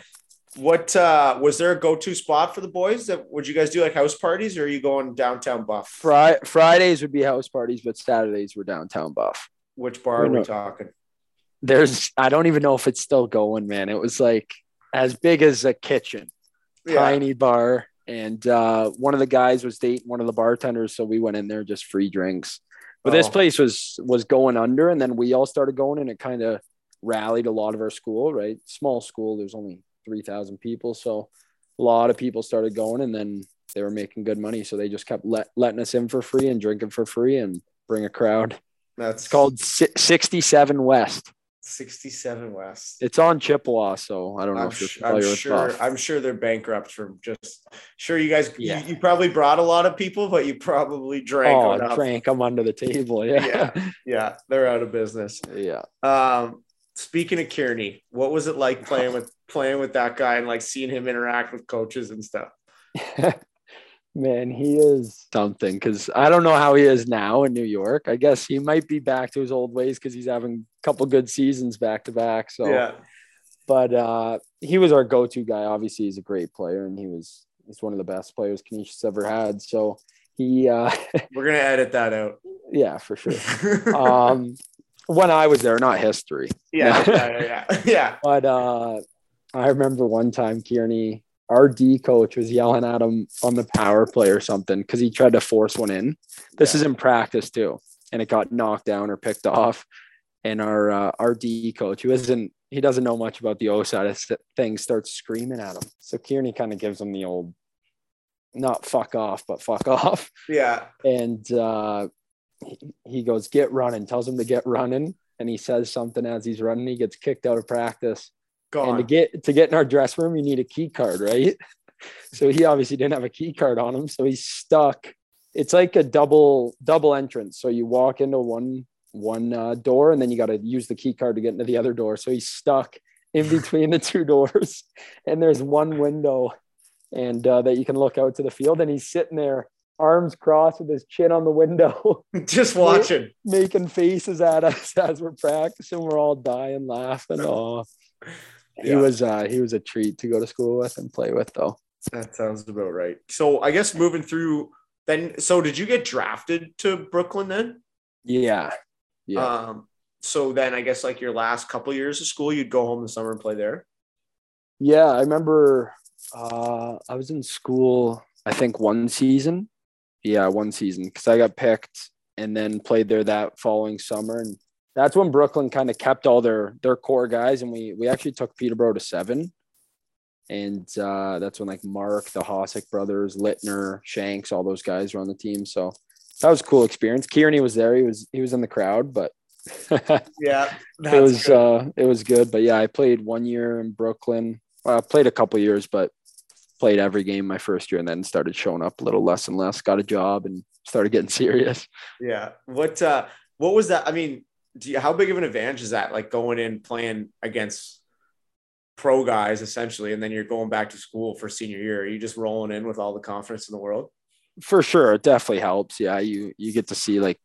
Speaker 2: what uh, was there a go-to spot for the boys? That would you guys do like house parties, or are you going downtown Buff?
Speaker 4: Fri- Fridays would be house parties, but Saturdays were downtown Buff.
Speaker 2: Which bar are we talking?
Speaker 4: There's I don't even know if it's still going, man. It was like as big as a kitchen, yeah. tiny bar, and uh, one of the guys was dating one of the bartenders, so we went in there just free drinks. But oh. this place was was going under, and then we all started going, and it kind of rallied a lot of our school. Right, small school. There's only 3,000 people. So a lot of people started going and then they were making good money. So they just kept let, letting us in for free and drinking for free and bring a crowd.
Speaker 2: That's
Speaker 4: it's called 67 West.
Speaker 2: 67 West.
Speaker 4: It's on Chippewa, so I don't know I'm if you're familiar
Speaker 2: I'm sure, I'm sure they're bankrupt from just sure you guys yeah. you, you, probably brought a lot of people, but you probably drank
Speaker 4: oh, enough. drank them under the table. Yeah.
Speaker 2: yeah. Yeah. They're out of business.
Speaker 4: Yeah.
Speaker 2: Um speaking of Kearney, what was it like playing with playing with that guy and like seeing him interact with coaches and stuff?
Speaker 4: Man, he is something because I don't know how he is now in New York. I guess he might be back to his old ways because he's having couple good seasons back to back. So
Speaker 2: yeah.
Speaker 4: But uh, he was our go-to guy. Obviously, he's a great player, and he was he's one of the best players Canisius ever had. So he uh,
Speaker 2: we're gonna edit that out.
Speaker 4: Yeah, for sure. um, when I was there, not history.
Speaker 2: Yeah, yeah, yeah, yeah.
Speaker 4: But uh, I remember one time Kearney, our D coach, was yelling at him on the power play or something because he tried to force one in. This yeah. is in practice too, and it got knocked down or picked off. And our uh, our D coach, who isn't he doesn't know much about the O side of things. Starts screaming at him. So Kearney kind of gives him the old, not fuck off, but fuck off.
Speaker 2: Yeah.
Speaker 4: And uh, he, he goes get running. Tells him to get running, and he says something as he's running. He gets kicked out of practice.
Speaker 2: Gone.
Speaker 4: And to get to get in our dress room, you need a key card, right? So he obviously didn't have a key card on him, so he's stuck. It's like a double double entrance. So you walk into one one uh, door, and then you got to use the key card to get into the other door. So he's stuck in between the two doors, and there's one window, and uh, that you can look out to the field, and he's sitting there, arms crossed with his chin on the window,
Speaker 2: Just watching.
Speaker 4: making faces at us as we're practicing. We're all dying laughing. Oh, he
Speaker 2: Yeah.
Speaker 4: was uh, he was a treat to go to school with and play with, though.
Speaker 2: That sounds about right. So I guess moving through then so did you get drafted to Brooklyn then?
Speaker 4: Yeah, yeah.
Speaker 2: Um so then I guess like your last couple years of school, you'd go home in the summer and play there.
Speaker 4: Yeah, I remember uh, I was in school, I think one season. Yeah, one season because I got picked and then played there that following summer. And that's when Brooklyn kind of kept all their their core guys. And we we actually took Peterborough to seven. And uh, that's when like Mark, the Hosick brothers, Littner, Shanks, all those guys were on the team. So that was a cool experience. Kearney was there. He was he was in the crowd, but
Speaker 2: Yeah.
Speaker 4: it was uh it was good but yeah i played one year in brooklyn well, i played a couple years but played every game my first year and then started showing up a little less and less got a job and started getting serious
Speaker 2: Yeah. What uh what was that? I mean, do you, how big of an advantage is that like going in playing against pro guys essentially and then you're going back to school for senior year? Are you just rolling in with all the confidence in the world?
Speaker 4: For sure it definitely helps. Yeah you you get to see like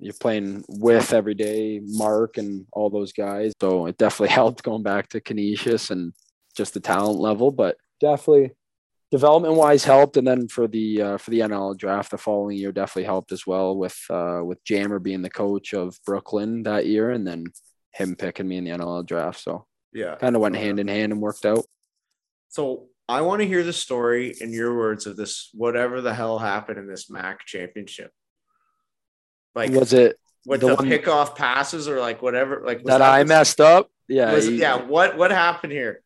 Speaker 4: you're playing with every day mark and all those guys. So it definitely helped going back to canisius and just the talent level but definitely development wise helped. And then for the uh, for the NLL draft the following year definitely helped as well with uh, with jammer being the coach of brooklyn that year and then him picking me in the NLL draft. So
Speaker 2: Yeah.
Speaker 4: kind of went hand in hand and worked out.
Speaker 2: So I want to hear the story in your words of this, whatever the hell happened in this MAAC championship. Like
Speaker 4: was it
Speaker 2: with
Speaker 4: the
Speaker 2: the, pickoff passes or like whatever, like was
Speaker 4: that i
Speaker 2: the-
Speaker 4: messed up yeah
Speaker 2: was-
Speaker 4: you-
Speaker 2: yeah. What what happened here?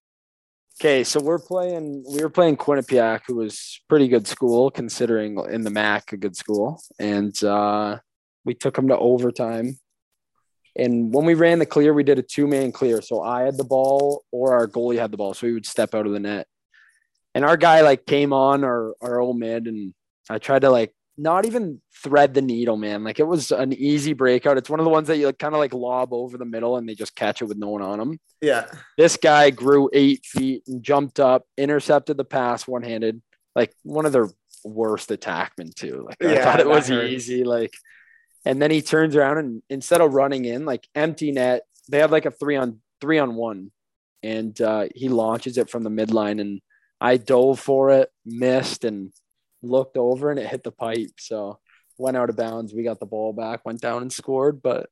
Speaker 4: Okay, so we're playing. We were playing Quinnipiac, who was pretty good school considering in the MAAC a good school, and uh, we took them to overtime. And when we ran the clear, we did a two man clear. So I had the ball, or our goalie had the ball, so we would step out of the net. And our guy like came on our our old mid, and I tried to like not even thread the needle, man. Like it was an easy breakout. It's one of the ones that you like, kind of like lob over the middle, and they just catch it with no one on them.
Speaker 2: Yeah.
Speaker 4: This guy grew eight feet and jumped up, intercepted the pass one handed, like one of their worst attackmen too. Like I thought it was easy. Like, and then he turns around and instead of running in, like empty net, they have like a three on three on one, and uh, he launches it from the midline, and I dove for it, missed, and looked over, and it hit the pipe. So went out of bounds. We got the ball back, went down and scored, but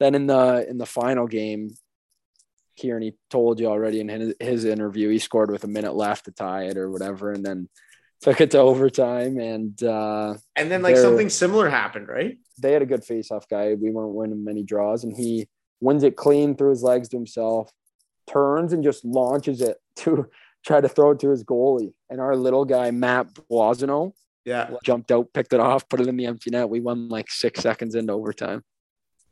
Speaker 4: then in the in the final game, Kearney told you already in his, his interview, he scored with a minute left to tie it or whatever, and then took it to overtime. And uh,
Speaker 2: And then like something similar happened, right?
Speaker 4: they had a good face-off guy. We weren't winning many draws, and he wins it clean through his legs to himself, turns and just launches it to try to throw it to his goalie. And our little guy Matt Boisano
Speaker 2: Yeah.
Speaker 4: jumped out, picked it off, put it in the empty net. We won like six seconds into overtime.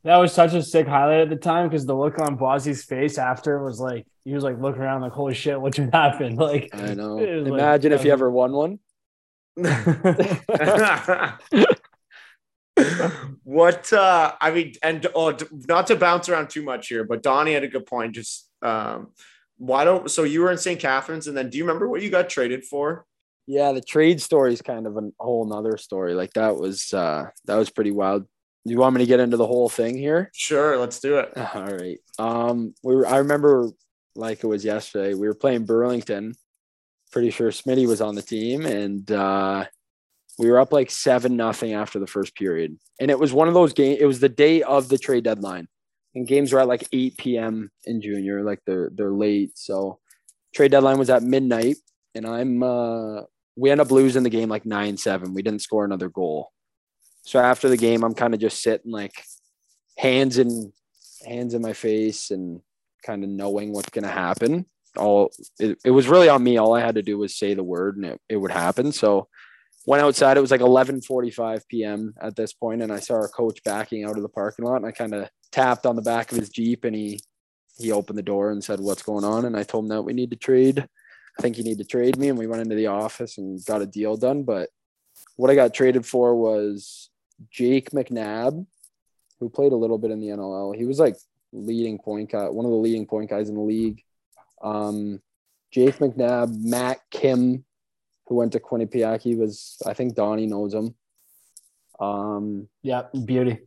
Speaker 1: That was such a sick highlight at the time because the look on Bozzie's face after was like he was like looking around like holy shit what just happened like
Speaker 4: I know.
Speaker 1: It was like-
Speaker 4: Imagine if you ever won one.
Speaker 2: what uh I mean, and oh, not to bounce around too much here, but Donnie had a good point. Just um, why don't so you were in St. Catharines, and then do you remember what you got traded for?
Speaker 4: Yeah, the trade story is kind of a whole nother story. Like that was uh that was pretty wild. Do You want me to get into the whole thing here?
Speaker 2: Sure, let's do it.
Speaker 4: All right. Um we were I remember like it was yesterday. We were playing Burlington. Pretty sure Smitty was on the team and uh we were up like seven nothing after the first period. And it was one of those games, it was the day of the trade deadline. And games were at like 8 p.m. in junior, like they're they're late. So trade deadline was at midnight. And I'm uh we end up losing the game like nine seven. We didn't score another goal. So after the game, I'm kind of just sitting like hands in hands in my face and kind of knowing what's to happen. All it, it was really on me. All I had to do was say the word and it, it would happen. So went outside. It was like 11:45 p.m. at this point, and I saw our coach backing out of the parking lot, and I kind of tapped on the back of his jeep, and he he opened the door and said, "What's going on?" And I told him that we need to trade. I think you need to trade me, and we went into the office and got a deal done. But what I got traded for was Jake McNabb, who played a little bit in the NLL. He was like leading point guy, one of the leading point guys in the league. Um, Jake McNabb, Matt Kim, who went to Quinnipiac. He was, I think Donnie knows him. Um,
Speaker 1: yeah, beauty.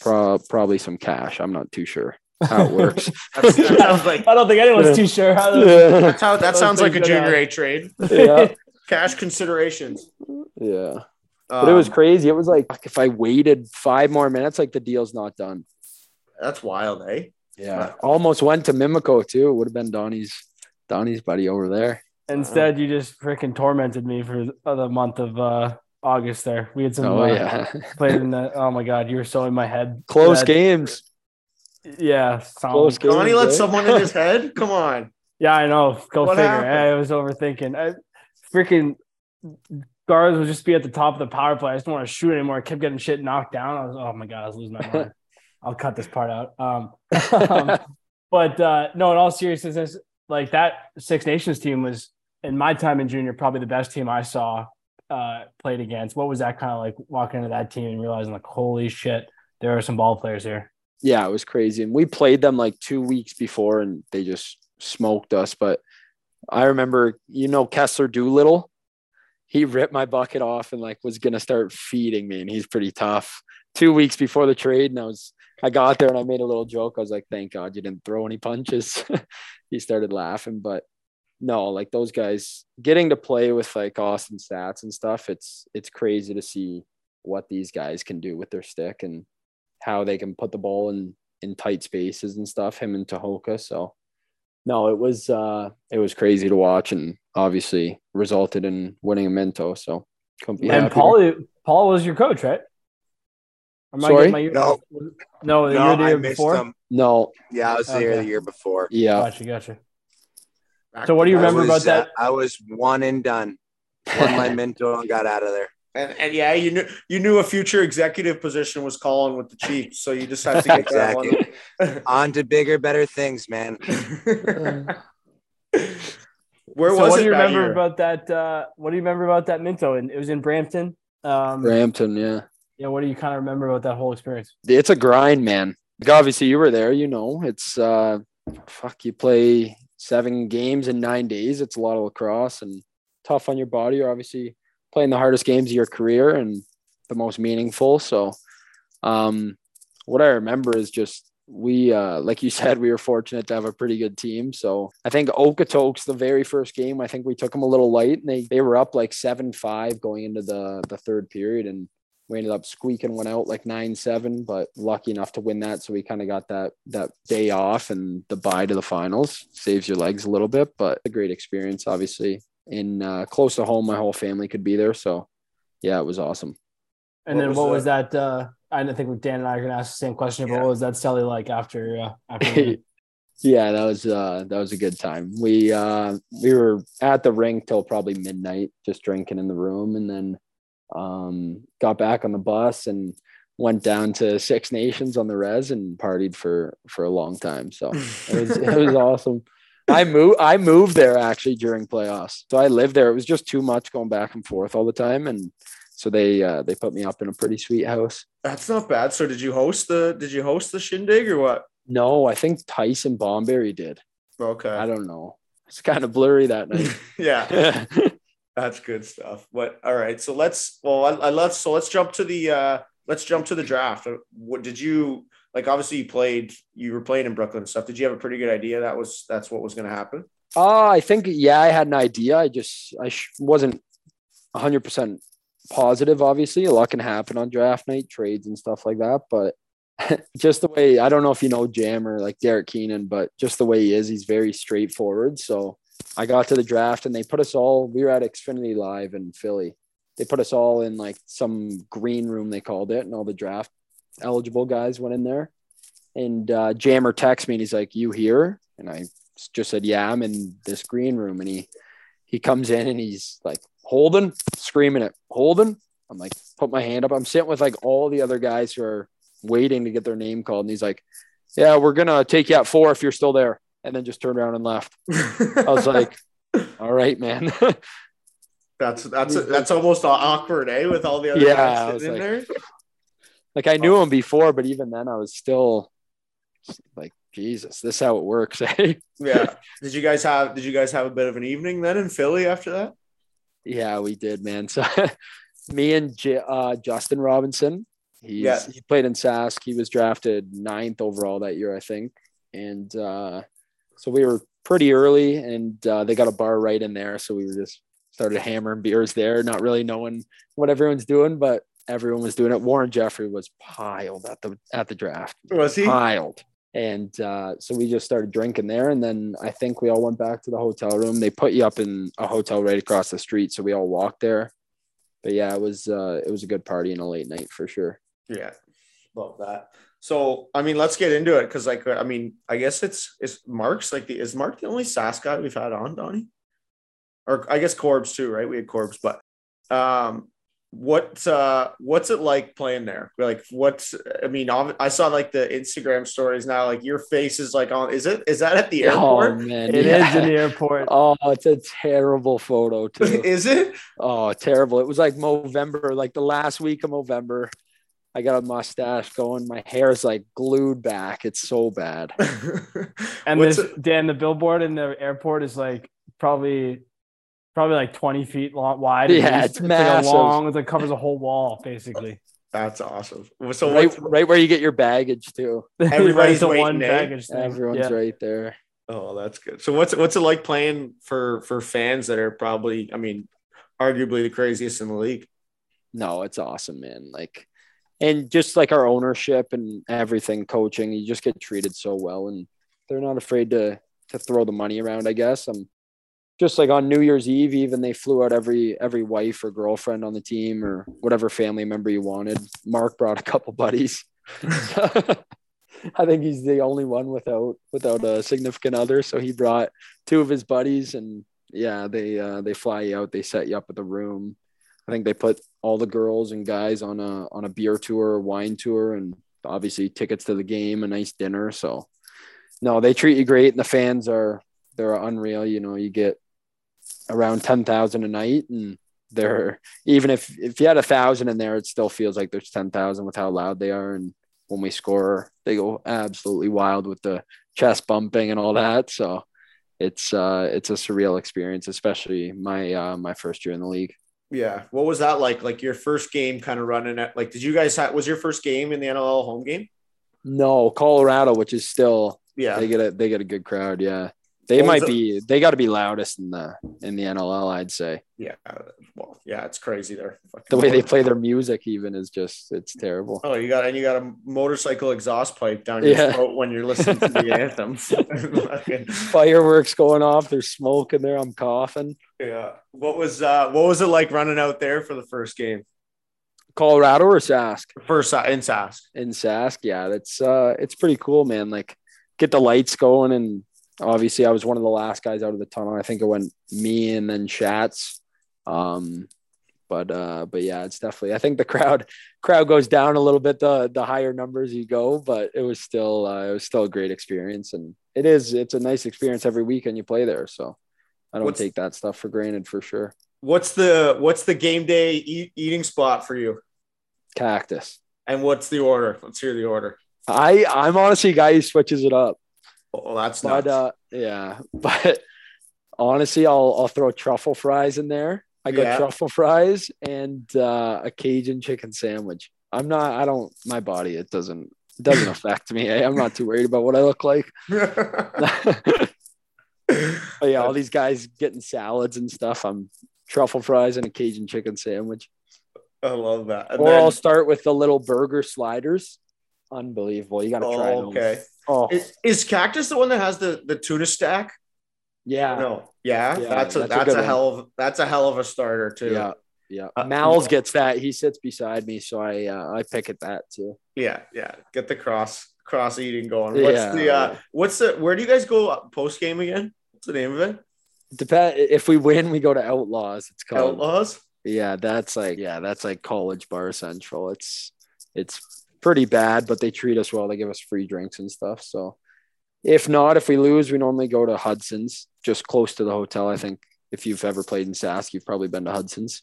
Speaker 4: Pro- probably some cash. I'm not too sure how it works.
Speaker 1: sounds like I don't think anyone's too sure how.
Speaker 2: That's how that sounds like a junior A trade. Yeah, cash considerations.
Speaker 4: Yeah, um, but it was um, crazy. It was like if I waited five more minutes, like the deal's not done.
Speaker 2: That's wild, eh?
Speaker 4: Yeah, almost went to Mimico too. It would have been Donnie's Donnie's buddy over there.
Speaker 1: Instead, you just freaking tormented me for the month of uh, August. There, we had some. Oh uh, yeah, played in the. Oh my god, you were so in my head.
Speaker 4: Close games.
Speaker 1: Yeah,
Speaker 2: close games. Donnie let someone in his head. Come on.
Speaker 1: Yeah, I know. Go what figure. Happened? I was overthinking. I freaking guards would just be at the top of the power play. I just don't want to shoot anymore. I kept getting shit knocked down. I was, oh my god, I was losing my mind. I'll cut this part out. Um, um, but uh, no, in all seriousness, like that Six Nations team was in my time in junior probably the best team I saw uh, played against. What was that kind of like walking into that team and realizing like, holy shit, there are some ball players here.
Speaker 4: Yeah, it was crazy. And we played them like two weeks before and they just smoked us. But I remember, you know, Kessler Doolittle, he ripped my bucket off and like was gonna start feeding me, and he's pretty tough. Two weeks before the trade, and I was I got there and I made a little joke. I was like, "Thank God you didn't throw any punches." he started laughing, but no, like those guys getting to play with like Austin Staats and stuff. It's it's crazy to see what these guys can do with their stick and how they can put the ball in in tight spaces and stuff. Him and Tehoka. So no, it was uh it was crazy to watch and obviously resulted in winning a Minto. So
Speaker 1: and Paul Paul was your coach, right?
Speaker 4: Am Sorry? My
Speaker 2: year, no,
Speaker 1: no, the no, year, the year before. Them.
Speaker 4: No,
Speaker 2: yeah, I was okay. the year before.
Speaker 4: Yeah,
Speaker 1: gotcha, gotcha. Back so, what do you remember was, about that?
Speaker 3: Uh, I was one and done. Won my Minto and got out of there.
Speaker 2: And, and yeah, you knew you knew a future executive position was calling with the Chiefs, so you just had to get exactly.
Speaker 3: that one. On to bigger, better things, man.
Speaker 2: Where so was
Speaker 1: what do you
Speaker 2: remember
Speaker 1: year? about that? Uh, what do you remember about that Minto? And it was in Brampton.
Speaker 4: Um, Brampton, yeah.
Speaker 1: Yeah. What do you kind of remember about that whole experience?
Speaker 4: It's a grind, man. Like obviously, you were there. You know, it's uh, fuck. You play seven games in nine days. It's a lot of lacrosse and tough on your body. You're obviously playing the hardest games of your career and the most meaningful. So, um, what I remember is just we uh like you said we were fortunate to have a pretty good team so i think okotoks the very first game i think we took them a little light and they they were up like 7-5 going into the the third period and we ended up squeaking one out like 9-7 but lucky enough to win that so we kind of got that that day off and the bye to the finals saves your legs a little bit but a great experience obviously in uh, close to home my whole family could be there so yeah it was awesome
Speaker 1: and what then was what was that uh I think Dan and I are gonna ask the same question, but yeah. what was that Sally like after uh, after?
Speaker 4: yeah, that was uh, that was a good time. We uh, we were at the rink till probably midnight, just drinking in the room, and then um, got back on the bus and went down to Six Nations on the res and partied for for a long time. So it was it was awesome. I moved I moved there actually during playoffs. So I lived there. It was just too much going back and forth all the time and so they uh, they put me up in a pretty sweet house.
Speaker 2: That's not bad. So did you host the did you host the shindig or what?
Speaker 4: No, I think Tyson Bomberry did.
Speaker 2: Okay.
Speaker 4: I don't know. It's kind of blurry that night.
Speaker 2: yeah. That's good stuff. But all right, so let's well, I, I, let's so let's jump to the uh let's jump to the draft. Uh, what did you like? Obviously, you played. You were playing in Brooklyn and stuff. Did you have a pretty good idea that was that's what was going to happen?
Speaker 4: Uh, I think yeah, I had an idea. I just I sh- wasn't 100 percent positive. Obviously, a lot can happen on draft night, trades and stuff like that. But just the way I don't know if you know Jam or like Derek Keenan, but just the way he is, he's very straightforward. So I got to the draft and they put us all. We were at Xfinity Live in Philly. They put us all in like some green room they called it, and all the draft eligible guys went in there. And uh, Jammer texts me and he's like, "You here?" And I just said, yeah, I'm in this green room. And he, he comes in and he's like, Holden, screaming it, Holden. I'm like, put my hand up. I'm sitting with like all the other guys who are waiting to get their name called. And he's like, yeah, we're going to take you at four if you're still there. And then just turned around and left. I was like, all right, man.
Speaker 2: that's, that's, that's almost awkward, eh? With all the other
Speaker 4: Yeah,
Speaker 2: guys sitting in
Speaker 4: like-
Speaker 2: there.
Speaker 4: like I knew him before, but even then I was still like, Jesus, this is how it works. Eh?
Speaker 2: Yeah. Did you guys have, did you guys have a bit of an evening then in Philly after that?
Speaker 4: Yeah, we did, man. So me and J- uh, Justin Robinson, he's,
Speaker 2: Yeah.
Speaker 4: he played in Sask. He was drafted ninth overall that year, I think. And uh, so we were pretty early, and uh, they got a bar right in there. So we were just started hammering beers there, not really knowing what everyone's doing, but everyone was doing it. Warren Jeffrey was piled at the at the draft,
Speaker 2: Was he?
Speaker 4: piled. And uh, so we just started drinking there. And then I think we all went back to the hotel room. They put you up in a hotel right across the street. So we all walked there. But yeah, it was uh, it was a good party and a late night for sure.
Speaker 2: Yeah, love that. So, I mean, let's get into it because, like, I mean, I guess it's is Mark's like the is Mark the only SAS guy we've had on, Donnie? Or I guess Corbs too, right? We had Corbs, but um, what uh, what's it like playing there? Like, what's I mean, I saw like the Instagram stories now. Like, your face is like on. Is it is that at the airport?
Speaker 4: Oh
Speaker 2: airport?
Speaker 4: man,
Speaker 1: It is
Speaker 4: yeah.
Speaker 1: in the airport.
Speaker 4: Oh, it's a terrible photo too.
Speaker 2: is it?
Speaker 4: oh, terrible. It was like November, like the last week of November. I got a mustache going. My hair is like glued back. It's so bad.
Speaker 1: And
Speaker 2: What's
Speaker 1: this
Speaker 2: it-
Speaker 1: Dan, the billboard in the airport is like probably probably like 20 feet long wide. at
Speaker 4: Yeah,
Speaker 1: least.
Speaker 4: it's
Speaker 1: like
Speaker 4: massive.
Speaker 1: a long, it like covers a whole wall basically.
Speaker 2: That's awesome. So
Speaker 4: right, right where you get your baggage too.
Speaker 2: Everybody's
Speaker 1: Right,
Speaker 2: waiting,
Speaker 1: one
Speaker 2: eh?
Speaker 1: baggage thing.
Speaker 4: Everyone's
Speaker 1: Yeah.
Speaker 4: right there.
Speaker 2: Oh, that's good. So what's what's it like playing for for fans that are probably, I mean, arguably the craziest in the league?
Speaker 4: No, it's awesome, man. Like, and just like our ownership and everything, coaching, you just get treated so well, and they're not afraid to to throw the money around. I guess. I'm just like on New Year's Eve, even they flew out every every wife or girlfriend on the team or whatever family member you wanted. Mark brought a couple buddies. I think he's the only one without without a significant other, so he brought two of his buddies, and yeah, they uh, they fly you out. They set you up at the room. I think they put all the girls and guys on a on a beer tour, wine tour, and obviously tickets to the game, a nice dinner. So, no, they treat you great, and the fans are they're unreal. You know, you get around ten thousand a night, and they're even if if you had a thousand in there, it still feels like there's ten thousand with how loud they are. And when we score, they go absolutely wild with the chest bumping and all that. So. It's uh it's a surreal experience, especially my uh my first year in the league.
Speaker 2: Yeah. What was that like? Like your first game kind of running at like did you guys have was your first game in the NLL home game?
Speaker 4: No, Colorado, which is still
Speaker 2: Yeah.
Speaker 4: they get a they get a good crowd. Yeah, they
Speaker 2: was
Speaker 4: might
Speaker 2: it-
Speaker 4: be they got to be loudest in the in the NLL. I'd say
Speaker 2: Yeah. Well, yeah, it's crazy there.
Speaker 4: the way they play their music even is just it's terrible.
Speaker 2: Oh, you got and you got a motorcycle exhaust pipe down your
Speaker 4: Yeah.
Speaker 2: throat when you're listening to the anthem.
Speaker 4: Fireworks going off. There's smoke in there. I'm coughing.
Speaker 2: yeah. What was uh what was it like running out there for the first game?
Speaker 4: Colorado or Sask?
Speaker 2: First uh, in Sask.
Speaker 4: in Sask. Yeah, that's uh it's pretty cool, man. Like get the lights going and obviously I was one of the last guys out of the tunnel. I think it went me and then Shats. Um but uh but yeah, it's definitely I think the crowd crowd goes down a little bit the the higher numbers you go, but it was still uh, it was still a great experience and it is it's a nice experience every weekend you play there. So I don't
Speaker 2: What's-
Speaker 4: take that stuff for granted for sure.
Speaker 2: What's the what's the game day eat, eating spot for you?
Speaker 4: Cactus.
Speaker 2: And what's the order? Let's hear the order.
Speaker 4: I I'm honestly a guy who switches it up.
Speaker 2: Oh, that's.
Speaker 4: But uh, yeah, but honestly, I'll I'll throw truffle fries in there. I go
Speaker 2: Yeah.
Speaker 4: truffle fries and uh, a Cajun chicken sandwich. I'm not. I don't. My body. It doesn't. It doesn't affect me. eh? I'm not too worried about what I look like. but yeah, all these guys getting salads and stuff. I'm truffle fries and a Cajun chicken sandwich.
Speaker 2: I love that. And
Speaker 4: or
Speaker 2: then-
Speaker 4: I'll start with the little burger sliders. Unbelievable. You got to try
Speaker 2: oh,
Speaker 4: those.
Speaker 2: okay.
Speaker 4: Oh,
Speaker 2: Is, is Cactus the one that has the, the tuna stack?
Speaker 4: yeah.
Speaker 2: No. Yeah,
Speaker 4: Yeah,
Speaker 2: that's a
Speaker 4: that's a
Speaker 2: that's
Speaker 4: good
Speaker 2: a, hell of that's a hell of a starter too.
Speaker 4: Yeah. Yeah.
Speaker 2: Uh,
Speaker 4: Mal's gets that. He sits beside me, so I uh, I pick at that too.
Speaker 2: yeah, yeah. Get the cross cross eating going. What's
Speaker 4: Yeah.
Speaker 2: the uh what's the where do you guys go post game again? What's the name of it?
Speaker 4: Depend if we win, we go to Outlaws. It's called.
Speaker 2: Outlaws?
Speaker 4: Yeah, that's like yeah, that's like college bar central. It's it's pretty bad, but they treat us well. They give us free drinks and stuff. So if not, if we lose, we normally go to Hudson's, just close to the hotel. I think if you've ever played in Sask, you've probably been to Hudson's.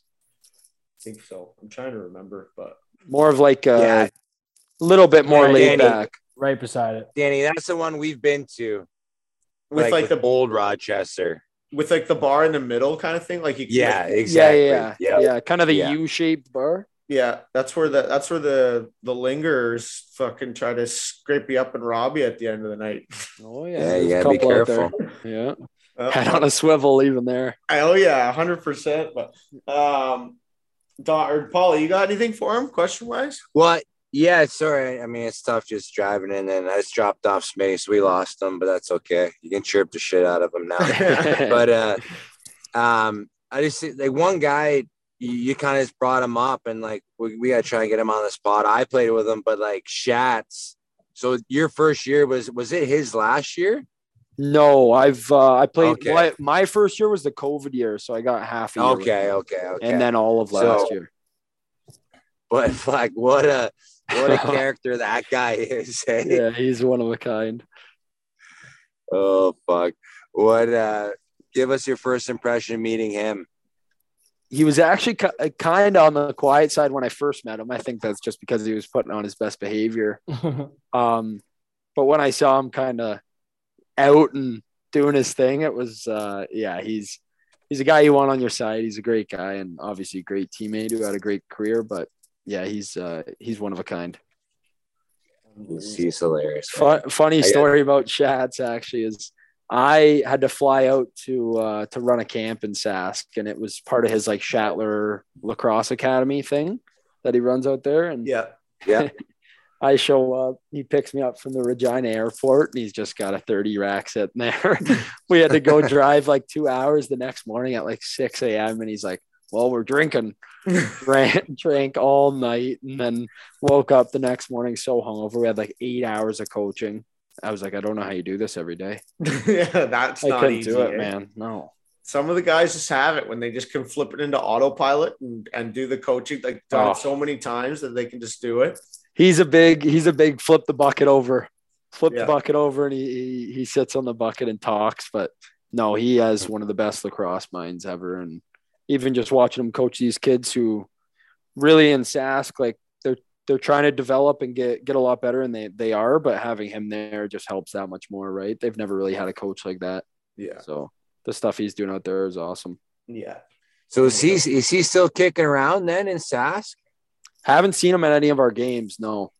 Speaker 2: I think so. I'm trying to remember, but
Speaker 4: More of like a
Speaker 3: Yeah.
Speaker 4: little bit more
Speaker 3: Yeah,
Speaker 4: laid
Speaker 3: Danny.
Speaker 4: back.
Speaker 1: right beside it.
Speaker 3: Danny, that's the one we've been to.
Speaker 2: with like, the
Speaker 3: old Rochester.
Speaker 2: with like the bar in the middle kind of thing. Like you
Speaker 3: Yeah,
Speaker 2: like-
Speaker 3: exactly.
Speaker 4: Yeah, yeah, yeah, Kind of the
Speaker 3: Yeah.
Speaker 4: U-shaped bar.
Speaker 2: Yeah, that's where the that's where the the lingers fucking try to scrape you up and rob you at the end of the night.
Speaker 4: Oh
Speaker 3: Yeah,
Speaker 4: there's
Speaker 3: you gotta be
Speaker 4: couple out there.
Speaker 3: careful.
Speaker 4: Yeah,
Speaker 2: Uh,
Speaker 4: head on a swivel even there.
Speaker 2: oh yeah, hundred percent. But um, Don or Paula, you got anything for him? Question wise?
Speaker 3: Well, yeah, sorry. I mean, it's tough just driving in, and I just dropped off Space. We lost them, but that's okay. You can chirp the shit out of them now. but uh, um, I just see- like one guy. You, you kind of just brought him up, and like we, we got to try and get him on the spot. I played with him, but like Shats. So your first year was was it his last year?
Speaker 4: No, I've uh, I played.
Speaker 3: Okay.
Speaker 4: My, my first year was the COVID year, so I got half a year.
Speaker 3: Okay, okay, okay.
Speaker 4: and then all of last
Speaker 3: So-
Speaker 4: year.
Speaker 3: but like what a what a character that guy is. eh?
Speaker 4: Yeah, he's one of a kind.
Speaker 3: Oh fuck. What uh give us your first impression meeting him.
Speaker 4: He was actually kind of on the quiet side when I first met him. I think that's just because he was putting on his best behavior. Um, but when I saw him kind of out and doing his thing, it was uh, yeah, he's he's a guy you want on your side. He's a great guy and obviously a great teammate who had a great career. But yeah, he's uh, he's one of a kind.
Speaker 3: He's, he's hilarious.
Speaker 4: Fun, funny story about Shats actually is I had to fly out to uh, to run a camp in Sask, and it was part of his like Shattler lacrosse academy thing that he runs out there. And
Speaker 2: Yeah.
Speaker 3: Yeah.
Speaker 4: I show up, he picks me up from the Regina airport, and he's just got a 30 rack sitting there. we had to go drive like two hours the next morning at like 6 a.m. And he's like, Well, we're drinking. drank, drank all night and then woke up the next morning so hungover. We had like eight hours of coaching. I was like, I don't know how you do this every day.
Speaker 2: yeah, that's
Speaker 4: I
Speaker 2: not easy.
Speaker 4: do it,
Speaker 2: eh?
Speaker 4: man. No.
Speaker 2: Some of the guys just have it when they just can flip it into autopilot and, and do the coaching. Like done
Speaker 4: Oh.
Speaker 2: it so many times that they can just do it.
Speaker 4: He's a big, he's a big flip the bucket over, flip
Speaker 2: Yeah.
Speaker 4: the bucket over, and he, he he sits on the bucket and talks. But no, he has one of the best lacrosse minds ever. And even just watching him coach these kids who really in Sask, like they're they're trying to develop and get get a lot better, and they they are. But having him there just helps that much more, right? They've never really had a coach like that.
Speaker 2: Yeah.
Speaker 4: So the stuff he's doing out there is awesome.
Speaker 2: Yeah.
Speaker 3: So is he is he still kicking around then in Sask?
Speaker 4: Haven't seen him at any of our games. No.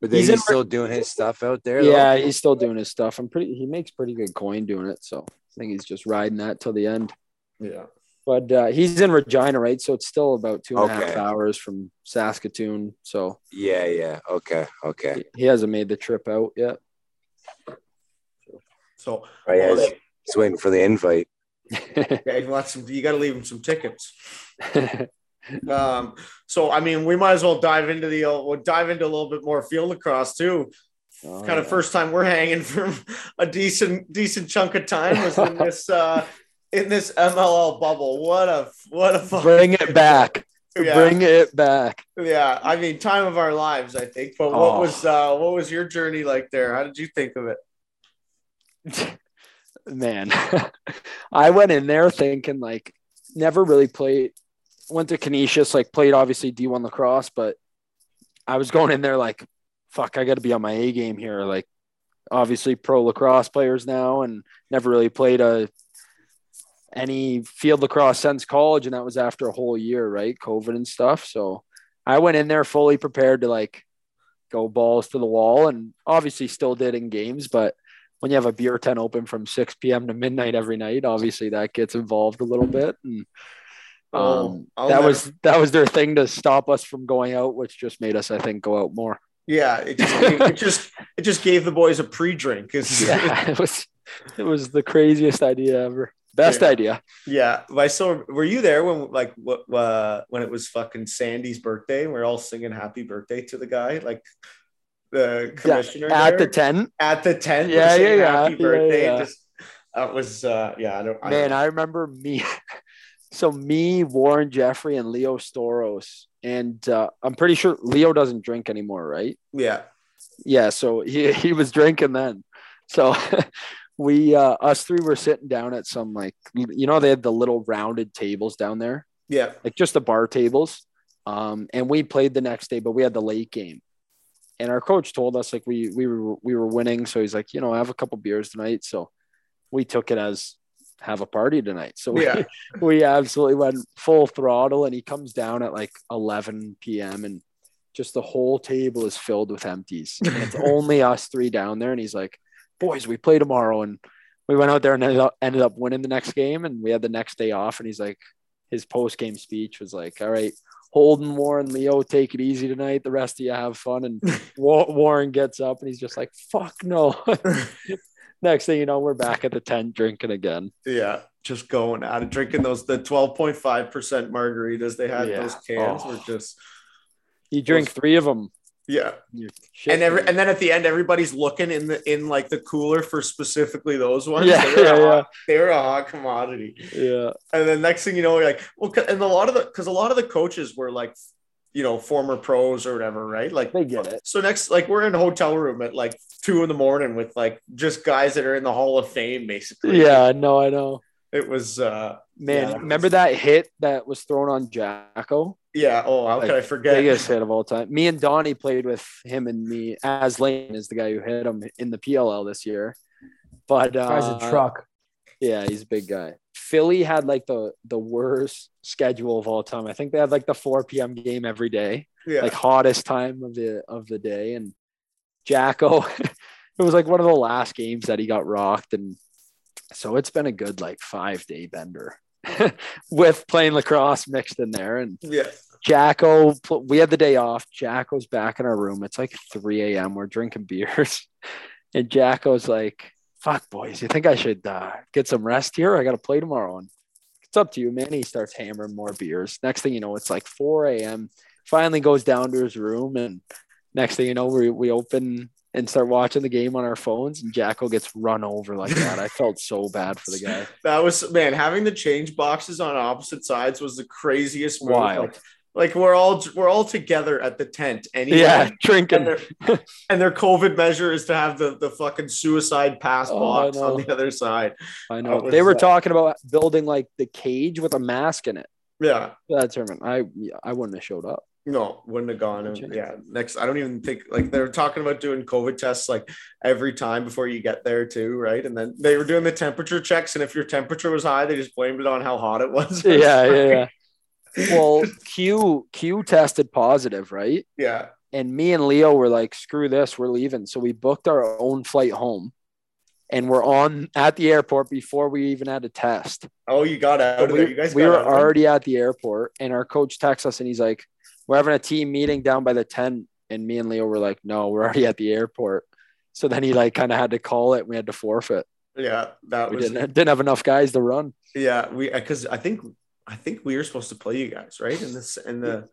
Speaker 3: But
Speaker 4: He's
Speaker 3: he's,
Speaker 4: in-
Speaker 3: still doing his stuff out there. though?
Speaker 4: Yeah, he's still doing his stuff. I'm pretty. He makes pretty good coin doing it. So I think he's just riding that till the end.
Speaker 2: Yeah.
Speaker 4: But uh, he's in Regina, right? So it's still about two and a half
Speaker 3: Okay.
Speaker 4: hours from Saskatoon. So
Speaker 3: Yeah, yeah. Okay, okay.
Speaker 4: he hasn't made the trip out yet.
Speaker 2: So
Speaker 3: Oh, yeah, he's, he's waiting for the invite.
Speaker 2: yeah, he wants some, you got to leave him some tickets. Um, so I mean, we might as well dive into the uh, we'll dive into a little bit more field lacrosse too.
Speaker 4: Oh,
Speaker 2: kind of
Speaker 4: yeah.
Speaker 2: first time we're hanging from a decent decent chunk of time was in this uh in this MLL bubble. What a what a fucking
Speaker 4: Bring it back.
Speaker 2: Yeah.
Speaker 4: Bring it back.
Speaker 2: Yeah, I mean, time of our lives, I think. But what
Speaker 4: Oh.
Speaker 2: was uh what was your journey like there? How did you think of it?
Speaker 4: Man, I went in there thinking like never really played. Went to Canisius, like played obviously D1 lacrosse, but I was going in there like, fuck, I got to be on my A game here. Like, obviously pro lacrosse players now, and never really played a any field lacrosse since college, and that was after a whole year, right? COVID and stuff. So I went in there fully prepared to like go balls to the wall, and obviously still did in games, but when you have a beer tent open from 6 p.m. to midnight every night, obviously that gets involved a little bit. And um,
Speaker 2: Oh,
Speaker 4: that
Speaker 2: never-
Speaker 4: was that was their thing to stop us from going out, which just made us, I think, go out more.
Speaker 2: Yeah, it just it just it just gave the boys a pre-drink.
Speaker 4: Yeah, it was it was the craziest idea ever. Best
Speaker 2: Yeah.
Speaker 4: idea.
Speaker 2: Yeah, I still were you there when like what uh, when it was fucking Sandy's birthday and we are all singing happy birthday to the guy? Like the commissioner
Speaker 4: at
Speaker 2: there,
Speaker 4: the tent.
Speaker 2: at the tent.
Speaker 4: Yeah,
Speaker 2: Yeah,
Speaker 4: yeah, yeah,
Speaker 2: Happy
Speaker 4: yeah,
Speaker 2: birthday!
Speaker 4: yeah.
Speaker 2: Just that was uh, yeah. I don't. I
Speaker 4: Man,
Speaker 2: don't,
Speaker 4: I remember me. So me, Warren Jeffrey, and Leo Stouros, and uh, I'm pretty sure Leo doesn't drink anymore, right?
Speaker 2: yeah,
Speaker 4: Yeah. So he he was drinking then. So we uh, us three were sitting down at some like you know they had the little rounded tables down there,
Speaker 2: yeah,
Speaker 4: like just the bar tables. Um, and we played the next day, but we had the late game. And our coach told us like we we were we were winning, so he's like, you know, I have a couple beers tonight. So we took it as have a party tonight. So we,
Speaker 2: Yeah.
Speaker 4: we absolutely went full throttle. And he comes down at like 11 p.m. and just the whole table is filled with empties. And it's only us three down there. And he's like, boys, we play tomorrow. And we went out there and ended up, ended up winning the next game. And we had the next day off. And he's like, his post game speech was like, all right, Holden, Warren, Leo, take it easy tonight. The rest of you have fun. And Warren gets up and he's just like, fuck no. Next thing you know, we're back at the tent drinking again.
Speaker 2: yeah. Just going out and drinking those the twelve point five percent margaritas they had
Speaker 4: Yeah.
Speaker 2: those cans
Speaker 4: Oh.
Speaker 2: were just
Speaker 4: You drink three of them.
Speaker 2: Yeah. And every and then at the end, everybody's looking in the in like the cooler for specifically those ones.
Speaker 4: Yeah,
Speaker 2: they were,
Speaker 4: yeah,
Speaker 2: a,
Speaker 4: yeah.
Speaker 2: they were a hot commodity.
Speaker 4: yeah.
Speaker 2: And then next thing you know, you're like, well, and a lot of the because a lot of the coaches were like, you know, former pros or whatever, right? Like
Speaker 4: They get it.
Speaker 2: So next, like we're in a hotel room at like two in the morning with like just guys that are in the Hall of Fame, basically.
Speaker 4: Yeah, no, I know.
Speaker 2: It was uh
Speaker 4: Man,
Speaker 2: Yeah,
Speaker 4: remember
Speaker 2: was-
Speaker 4: that hit that was thrown on Jacko?
Speaker 2: Yeah, oh how could
Speaker 4: Like,
Speaker 2: I forget?
Speaker 4: Biggest hit of all time. Me and Donnie played with him and me. As Lane is the guy who hit him in the PLL this year. But uh,
Speaker 1: Guy's a truck.
Speaker 4: Yeah, he's a big guy. Philly had like the the worst schedule of all time. I think they had like the 4 p.m. game every day,
Speaker 2: Yeah.
Speaker 4: like hottest time of the of the day. And Jacko, it was like one of the last games that he got rocked, and so it's been a good like five day bender with playing lacrosse mixed in there. And
Speaker 2: yeah.
Speaker 4: Jacko, we had the day off. Jacko's back in our room. It's like 3 a.m. We're drinking beers. And Jacko's like, fuck, boys, you think I should uh, get some rest here? I got to play tomorrow. And it's up to you, man. He starts hammering more beers. Next thing you know, it's like 4 a.m. Finally goes down to his room. And next thing you know, we, we open and start watching the game on our phones. And Jacko gets run over like that. I felt so bad for the guy.
Speaker 2: That was man, having the change boxes on opposite sides was the craziest move.
Speaker 4: Wild.
Speaker 2: Like, like we're all we're all together at the tent anyway.
Speaker 4: Yeah,
Speaker 2: And
Speaker 4: drinking.
Speaker 2: their, and their COVID measure is to have the, the fucking suicide pass
Speaker 4: Oh,
Speaker 2: box on the other side.
Speaker 4: I know. They were talking about building like the cage with a mask in it.
Speaker 2: Yeah.
Speaker 4: That tournament, I I wouldn't have showed up.
Speaker 2: No, wouldn't have gone.
Speaker 4: Check.
Speaker 2: yeah, next. I don't even think like they're talking about doing COVID tests like every time before you get there too, right? And then they were doing the temperature checks, and if your temperature was high, they just blamed it on how hot it was.
Speaker 4: yeah, yeah, yeah. Well, Q Q tested positive, right?
Speaker 2: yeah.
Speaker 4: And me and Leo were like, "Screw this, we're leaving." So we booked our own flight home, and we're on at the airport before we even had a test.
Speaker 2: Oh, you got out of
Speaker 4: we,
Speaker 2: there. You guys
Speaker 4: we
Speaker 2: got
Speaker 4: were
Speaker 2: out of there?
Speaker 4: already at the airport, and our coach texts us, and he's like, "We're having a team meeting down by the tent." And me and Leo were like, "No, we're already at the airport." So then he like kind of had to call it. And we had to forfeit.
Speaker 2: Yeah, that
Speaker 4: We
Speaker 2: was.
Speaker 4: didn't didn't have enough guys to run.
Speaker 2: Yeah, we because I think I think we were supposed to play you guys right in this in the.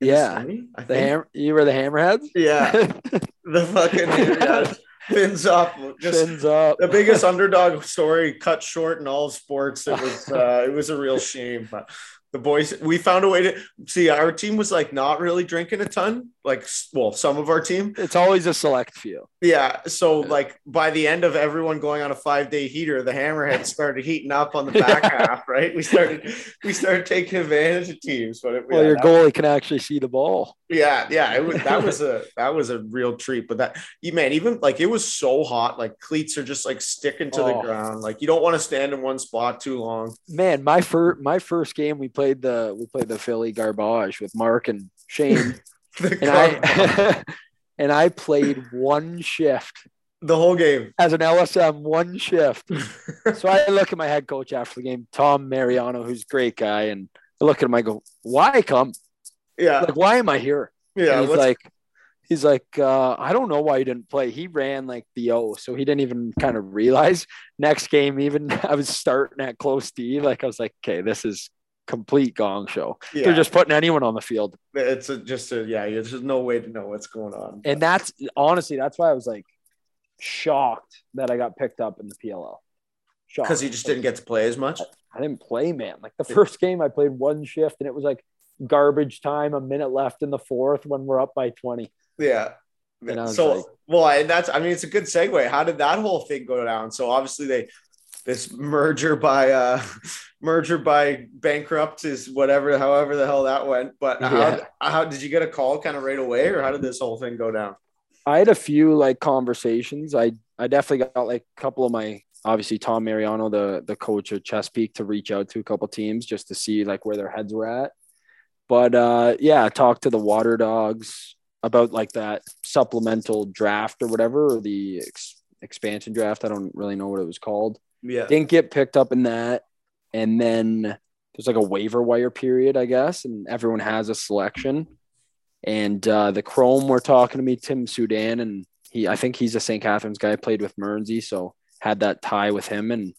Speaker 2: in
Speaker 4: Yeah.
Speaker 2: semi, I
Speaker 4: The
Speaker 2: think.
Speaker 4: ham- you were the hammerheads.
Speaker 2: Yeah, the fucking fins up. Just
Speaker 4: Fins up.
Speaker 2: the biggest underdog story cut short in all sports. It was uh, it was a real shame, but the boys we found a way to see our team was like not really drinking a ton. Like well, some of our team,
Speaker 4: It's always a select few.
Speaker 2: yeah. So like by the end of everyone going on a five day heater, the hammerheads started heating up on the back half. Right, we started we started taking advantage of teams, but it,
Speaker 4: Well,
Speaker 2: yeah,
Speaker 4: your goalie can actually see the ball.
Speaker 2: yeah, yeah, it was that was a that was a real treat. But that you man, even like it was so hot, like cleats are just like sticking to the
Speaker 4: Oh.
Speaker 2: ground. Like you don't want to stand in one spot too long.
Speaker 4: Man, my first my first game we played the we played the Philly garbage with Mark and Shane,
Speaker 2: The,
Speaker 4: and. I and I played one shift
Speaker 2: the whole game.
Speaker 4: as an LSM, one shift. So I look at my head coach after the game, Tom Mariano, who's a great guy, and I look at him. I go, "Why come?
Speaker 2: yeah,
Speaker 4: Like, why am I here?"
Speaker 2: yeah.
Speaker 4: and he's like, he's like, uh, I don't know why he didn't play. He ran like the O, so he didn't even kind of realize. Next game, even I was starting at close D. Like I was like, okay, this is complete gong show.
Speaker 2: Yeah.
Speaker 4: They're just putting anyone on the field.
Speaker 2: It's a, just a yeah. There's just no way to know what's going on.
Speaker 4: And that's honestly, that's why I was like shocked that I got picked up in the PLL. Shocked.
Speaker 2: because you just didn't get to play as much.
Speaker 4: I didn't play, man. Like the first game, I played one shift and it was like garbage time, a minute left in the fourth when we're up by 20.
Speaker 2: Yeah.
Speaker 4: And
Speaker 2: So
Speaker 4: like-
Speaker 2: well, and that's I mean it's a good segue. How did that whole thing go down? So obviously they this merger by uh merger by bankrupt is whatever however the hell that went. But
Speaker 4: Yeah.
Speaker 2: how how did you get a call kind of right away or how did this whole thing go down?
Speaker 4: I had a few like conversations. I I definitely got like a couple of my obviously Tom Mariano, the the coach of Chesapeake, to reach out to a couple teams just to see like where their heads were at. But uh yeah, I talked to the Water Dogs about like that supplemental draft or whatever, or the ex- expansion draft. I don't really know what it was called.
Speaker 2: Yeah.
Speaker 4: Didn't get picked up in that. And then there's like a waiver wire period, I guess, and everyone has a selection. And uh, the Chrome were talking to me, Tim Soudan, and he I think he's a St. Catharines guy, played with Mearnsey, so had that tie with him and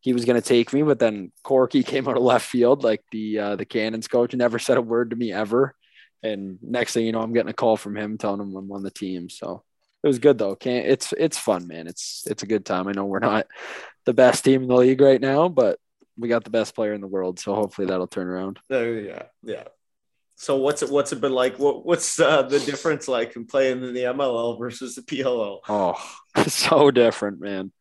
Speaker 4: he was gonna take me, but then Corky came out of left field, like the uh, the Cannons coach, never said a word to me ever. And next thing you know, I'm getting a call from him telling him I'm on the team. So it was good though. Can't it's it's fun, man. It's it's a good time. I know we're not the best team in the league right now, but we got the best player in the world. So hopefully that'll turn around.
Speaker 2: Uh, yeah. Yeah. So what's it what's it been like? What what's uh, the difference like in playing in the MLL versus the PLL?
Speaker 4: Oh, so different, man.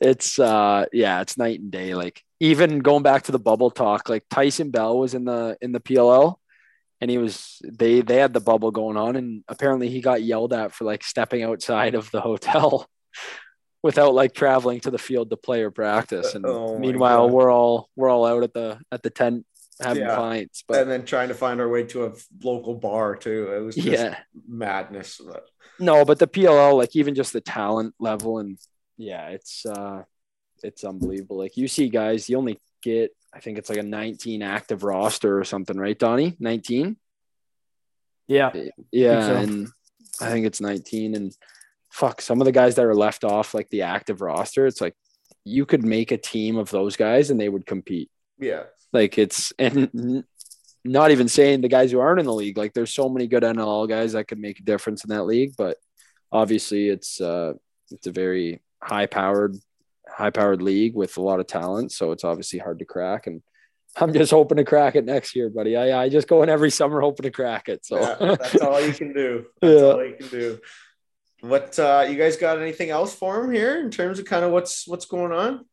Speaker 4: It's uh yeah, it's night and day. Like even going back to the bubble talk, like Tyson Bell was in the in the PLL and he was they they had the bubble going on and apparently he got yelled at for like stepping outside of the hotel without like traveling to the field to play or practice. And
Speaker 2: Oh
Speaker 4: meanwhile,
Speaker 2: God.
Speaker 4: we're all we're all out at the at the tent having
Speaker 2: Yeah.
Speaker 4: pints. But
Speaker 2: and then trying to find our way to a local bar too. It was just
Speaker 4: yeah.
Speaker 2: madness.
Speaker 4: No, but the PLL, like even just the talent level, and yeah, it's uh, it's unbelievable. Like you see guys, you only get, I think it's like a 19 active roster or something, right, Donnie? 19.
Speaker 1: Yeah.
Speaker 4: Yeah,
Speaker 1: so.
Speaker 4: and I think it's 19. And fuck, some of the guys that are left off like the active roster, it's like you could make a team of those guys and they would compete.
Speaker 2: Yeah.
Speaker 4: Like it's and not even saying the guys who aren't in the league. Like there's so many good NLL guys that could make a difference in that league, but obviously it's uh it's a very high powered high powered league with a lot of talent, so it's obviously hard to crack and I'm just hoping to crack it next year, buddy. I, I just go in every summer hoping to crack it. So
Speaker 2: Yeah, that's all you can do. That's
Speaker 4: Yeah.
Speaker 2: all you can do. What uh you guys got anything else for him here in terms of kind of what's what's going on?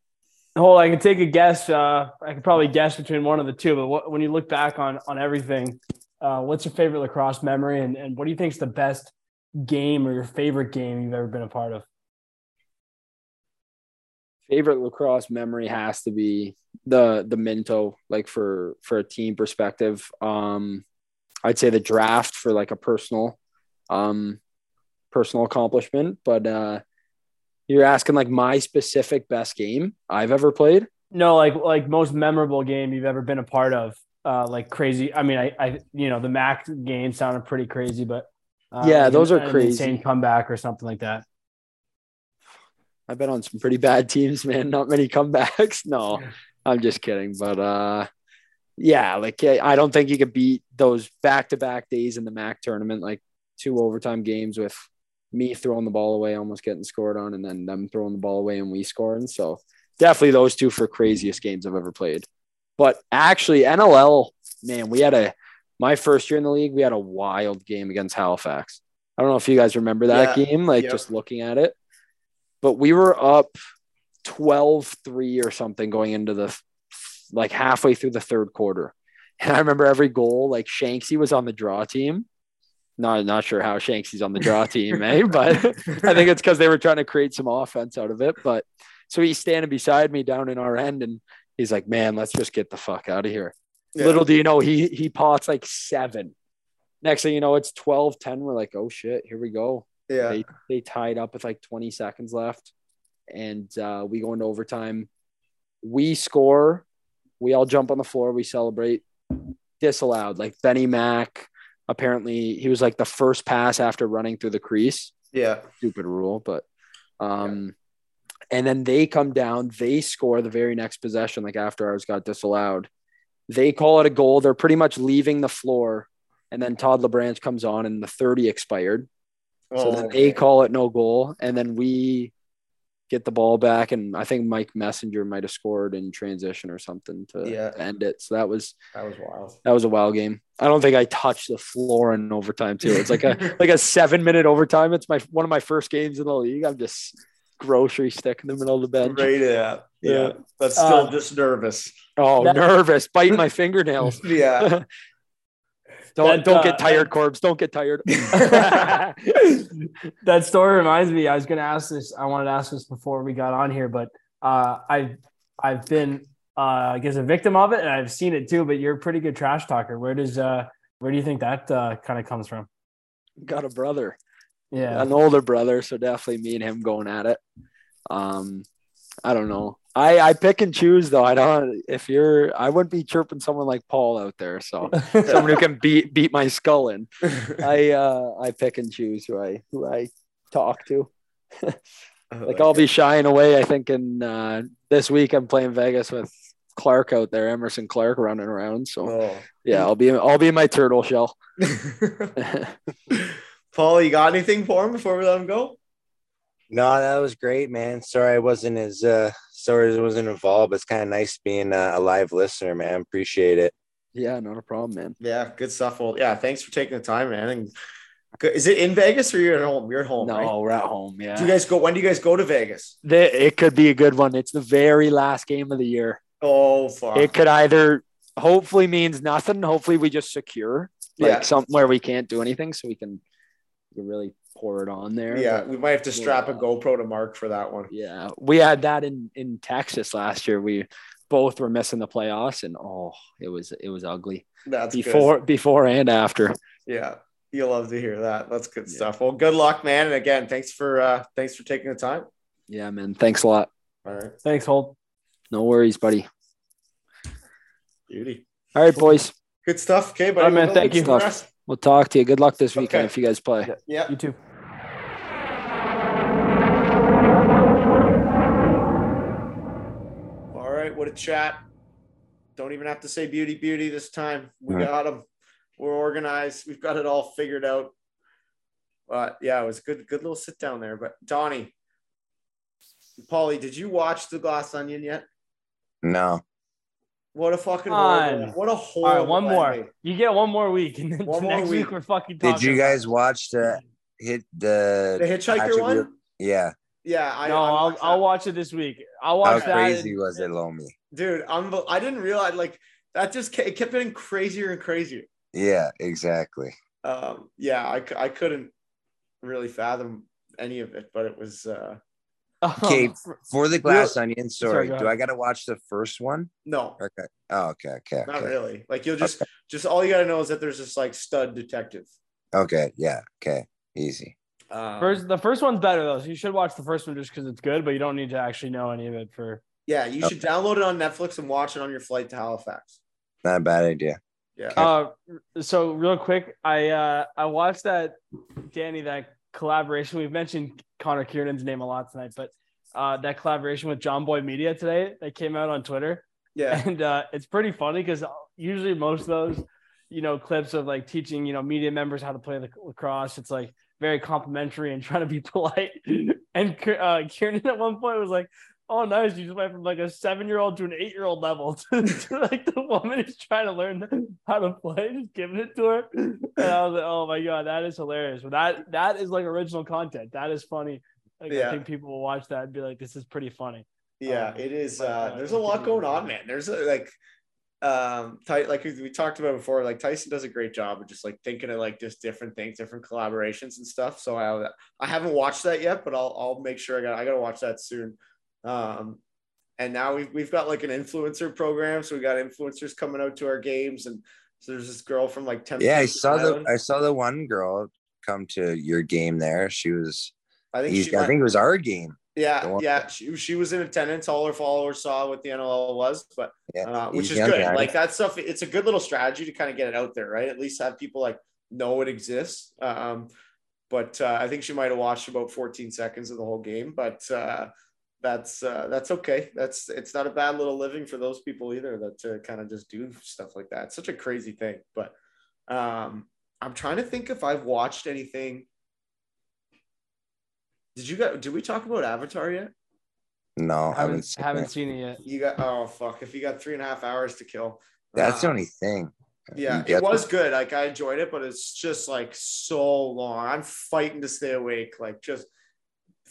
Speaker 1: Hold, I can take a guess. Uh, I could probably guess between one of the two. But what, when you look back on on everything, uh, what's your favorite lacrosse memory, and, and what do you think is the best game or your favorite game you've ever been a part of?
Speaker 4: favorite lacrosse memory has to be the the Minto, like for for a team perspective. Um, I'd say the draft for like a personal, um, personal accomplishment. But uh, you're asking like my specific best game I've ever played.
Speaker 1: No, like like most memorable game you've ever been a part of. Uh, like crazy. I mean, I, I you know the MAAC game sounded pretty crazy, but uh,
Speaker 4: Yeah, those
Speaker 1: an-
Speaker 4: are crazy.
Speaker 1: Insane comeback or something like that.
Speaker 4: I've been on some pretty bad teams, man. Not many comebacks. No, I'm just kidding. But uh, yeah, like I I don't think you could beat those back to back days in the MAAC tournament, like two overtime games with me throwing the ball away, almost getting scored on, and then them throwing the ball away and we scoring. So definitely those two for craziest games I've ever played. But actually, NLL, man, we had a my first year in the league, we had a wild game against Halifax. I don't know if you guys remember that
Speaker 2: Yeah.
Speaker 4: game, like
Speaker 2: Yep.
Speaker 4: just looking at it. But we were up 12-3 or something going into the like halfway through the third quarter. And I remember every goal, like Shanksy was on the draw team. Not not sure how Shanksy's on the draw team, eh? But I think it's because they were trying to create some offense out of it. But so he's standing beside me down in our end, and he's like, "Man, let's just get the fuck out of here."
Speaker 2: Yeah.
Speaker 4: Little do you know, he he pots like seven. Next thing you know, it's 12-10. We're like, "Oh shit, here we go."
Speaker 2: Yeah.
Speaker 4: They they tied up with like 20 seconds left, and uh, we go into overtime. We score. We all jump on the floor. We celebrate. Disallowed. Like Benny Mack. Apparently, he was like the first pass after running through the crease
Speaker 2: Yeah.
Speaker 4: stupid rule, but um and then they come down, they score the very next possession, like after ours got disallowed. They call it a goal. They're pretty much leaving the floor, and then Todd LeBranch comes on, and the 30 expired. So
Speaker 2: Oh,
Speaker 4: then
Speaker 2: okay.
Speaker 4: they call it no goal, and then we get the ball back, and I think Mike Messenger might have scored in transition or something to,
Speaker 2: Yeah.
Speaker 4: to end it. So that was
Speaker 2: that was wild.
Speaker 4: that was a wild game. I don't think I touched the floor in overtime too. It's like a like a seven minute overtime. It's my one of my first games in the league. I'm just grocery stick in the middle of the bench.
Speaker 2: Right, yeah, yeah,
Speaker 4: Yeah.
Speaker 2: but still
Speaker 1: Uh,
Speaker 2: just nervous.
Speaker 4: Oh,
Speaker 1: That-
Speaker 4: nervous, biting my fingernails.
Speaker 2: Yeah,
Speaker 4: Don't
Speaker 1: That,
Speaker 4: don't
Speaker 1: uh,
Speaker 4: get tired, Corbs. Don't get tired.
Speaker 1: that story reminds me. I was going to ask this. I wanted to ask this before we got on here, but uh, I've I've been uh, I guess a victim of it, and I've seen it too. But you're a pretty good trash talker. Where does uh, where do you think that uh, kind of comes from?
Speaker 4: Got a brother.
Speaker 1: Yeah,
Speaker 4: an older brother, so definitely me and him going at it. Um, I don't know. I I pick and choose though. I don't. If you're, I wouldn't be chirping someone like Paul out there. So someone who can beat beat my skull in. I uh I pick and choose who I who I talk to. Like I'll be shying away. I think in uh, this week I'm playing Vegas with Clark out there, Emerson Clark running around. So
Speaker 2: Oh.
Speaker 4: yeah, I'll be I'll be in my turtle shell.
Speaker 2: Paul, you got anything for him before we let him go?
Speaker 3: No, that was great, man. Sorry I wasn't as uh sorry I wasn't involved. It's kind of nice being uh, a live listener, man. Appreciate it.
Speaker 4: yeah, not a problem, man.
Speaker 2: Yeah, good stuff. Well, yeah, thanks for taking the time, man. And good- is it in Vegas or you're at home? You're at home,
Speaker 4: No,
Speaker 2: right?
Speaker 4: we're at home. Yeah,
Speaker 2: Do you guys go? When do you guys go to Vegas?
Speaker 4: The- it could be a good one. It's the very last game of the year.
Speaker 2: Oh, fuck.
Speaker 4: It could either hopefully means nothing. Hopefully we just secure like
Speaker 2: Yeah.
Speaker 4: something where we can't do anything, so we can, we can really pour it on there.
Speaker 2: yeah,
Speaker 4: But,
Speaker 2: we might have to strap a GoPro to Mark for that one.
Speaker 4: yeah. We had that in in Texas last year. We both were missing the playoffs, and oh, it was it was ugly
Speaker 2: That's good.
Speaker 4: before before and after.
Speaker 2: Yeah, you'll love to hear that. That's good
Speaker 4: Yeah.
Speaker 2: stuff. Well, good luck, man. And again, thanks for uh thanks for taking the time.
Speaker 4: Yeah, man. Thanks a lot.
Speaker 2: All right,
Speaker 1: thanks, Holt.
Speaker 4: No worries, buddy.
Speaker 2: beauty.
Speaker 4: All right, boys.
Speaker 2: Good stuff. Okay, buddy.
Speaker 1: All right, man, thank you.
Speaker 4: We'll talk to you. Good luck this weekend
Speaker 2: Okay.
Speaker 4: if you guys play.
Speaker 2: Yeah.
Speaker 1: You too.
Speaker 2: All right, what a chat. Don't even have to say beauty, beauty this time. We
Speaker 3: Right.
Speaker 2: got them. We're organized. We've got it all figured out. But yeah, it was a good, good little sit down there. But Donnie, Paulie, did you watch The Glass Onion yet?
Speaker 3: No.
Speaker 2: What a fucking
Speaker 1: On.
Speaker 2: horrible, what a
Speaker 1: All
Speaker 2: horrible
Speaker 1: right, one more.
Speaker 2: ending.
Speaker 1: You get one more week, and then
Speaker 2: One more
Speaker 1: next week.
Speaker 2: week.
Speaker 1: we're fucking. Talking
Speaker 3: Did you guys
Speaker 1: it.
Speaker 3: watch the hit the
Speaker 2: The Hitchhiker
Speaker 3: Patrick
Speaker 2: one?
Speaker 3: Wheel- Yeah.
Speaker 2: Yeah, I,
Speaker 1: no,
Speaker 2: I
Speaker 1: I'll
Speaker 2: watched
Speaker 1: I'll watch it this week. I'll
Speaker 3: How
Speaker 1: watch that.
Speaker 3: crazy
Speaker 1: and-
Speaker 3: was it, Lomi?
Speaker 2: dude. I'm, I didn't realize like that. Just it kept getting crazier and crazier.
Speaker 3: Yeah, exactly.
Speaker 2: Um, yeah, I couldn't really fathom any of it, but it was. uh
Speaker 3: Okay, for the glass onion,
Speaker 1: Sorry,
Speaker 3: sorry, do. I gotta watch the first one?
Speaker 2: No,
Speaker 3: Okay. Oh, okay, okay.
Speaker 2: not
Speaker 3: Okay.
Speaker 2: really. Like you'll just, just all you gotta know is that there's this like stud detective.
Speaker 3: Okay, yeah, okay. Easy.
Speaker 2: Um,
Speaker 1: First, the first one's better though, so you should watch the first one just because it's good, but you don't need to actually know any of it for.
Speaker 2: yeah, you should download it on Netflix and watch it on your flight to Halifax.
Speaker 3: Not a bad idea.
Speaker 2: Yeah.
Speaker 1: Uh, so real quick, I uh I watched that Danny that collaboration. We've mentioned Connor Kearnan's name a lot tonight, but uh that collaboration with Jomboy Media today that came out on Twitter,
Speaker 2: Yeah.
Speaker 1: and uh it's pretty funny because usually most of those, you know, clips of like teaching you know media members how to play the lacrosse, it's like very complimentary and trying to be polite. And uh, Kieran at one point was like. Oh, nice! You just went from like a seven-year-old to an eight-year-old level to, to like the woman is trying to learn how to play, just giving it to her. And I was like, "Oh my god, that is hilarious!" But that that is like original content. That is funny. Like,
Speaker 2: Yeah.
Speaker 1: I think people will watch that and be like, "This is pretty funny."
Speaker 2: Yeah,
Speaker 1: Um,
Speaker 2: it is. Uh,
Speaker 1: uh,
Speaker 2: there's a lot going on, man. There's a, like, um, like we talked about before. Like Tyson does a great job of just like thinking of like just different things, different collaborations and stuff. So I I haven't watched that yet, but I'll I'll make sure I got I got to watch that soon. Um, and now we've we've got like an influencer program, so we got influencers coming out to our games, and so there's this girl from like Temptation
Speaker 3: Yeah, I saw the I saw the one girl come to your game there. She was
Speaker 2: I think she
Speaker 3: I think it was our game.
Speaker 2: Yeah, yeah. She, she was in attendance. All her followers saw what the NLL was, but
Speaker 3: Yeah.
Speaker 2: uh, which is good. Like that stuff. It's a good little strategy to kind of get it out there, right? At least have people like know it exists. Um, but uh, I think she might have watched about 14 seconds of the whole game. But uh, that's uh, that's okay. That's it's not a bad little living for those people either that to kind of just do stuff like that. It's such a crazy thing. But um, I'm trying to think if I've watched anything. Did you got? Did we talk about Avatar yet?
Speaker 3: No,
Speaker 1: I haven't haven't, haven't seen it yet.
Speaker 2: You got oh fuck! If you got three and a half hours to kill,
Speaker 3: that's uh, the only thing.
Speaker 2: Yeah, it was the- good. Like I enjoyed it, but it's just like so long. I'm fighting to stay awake. Like just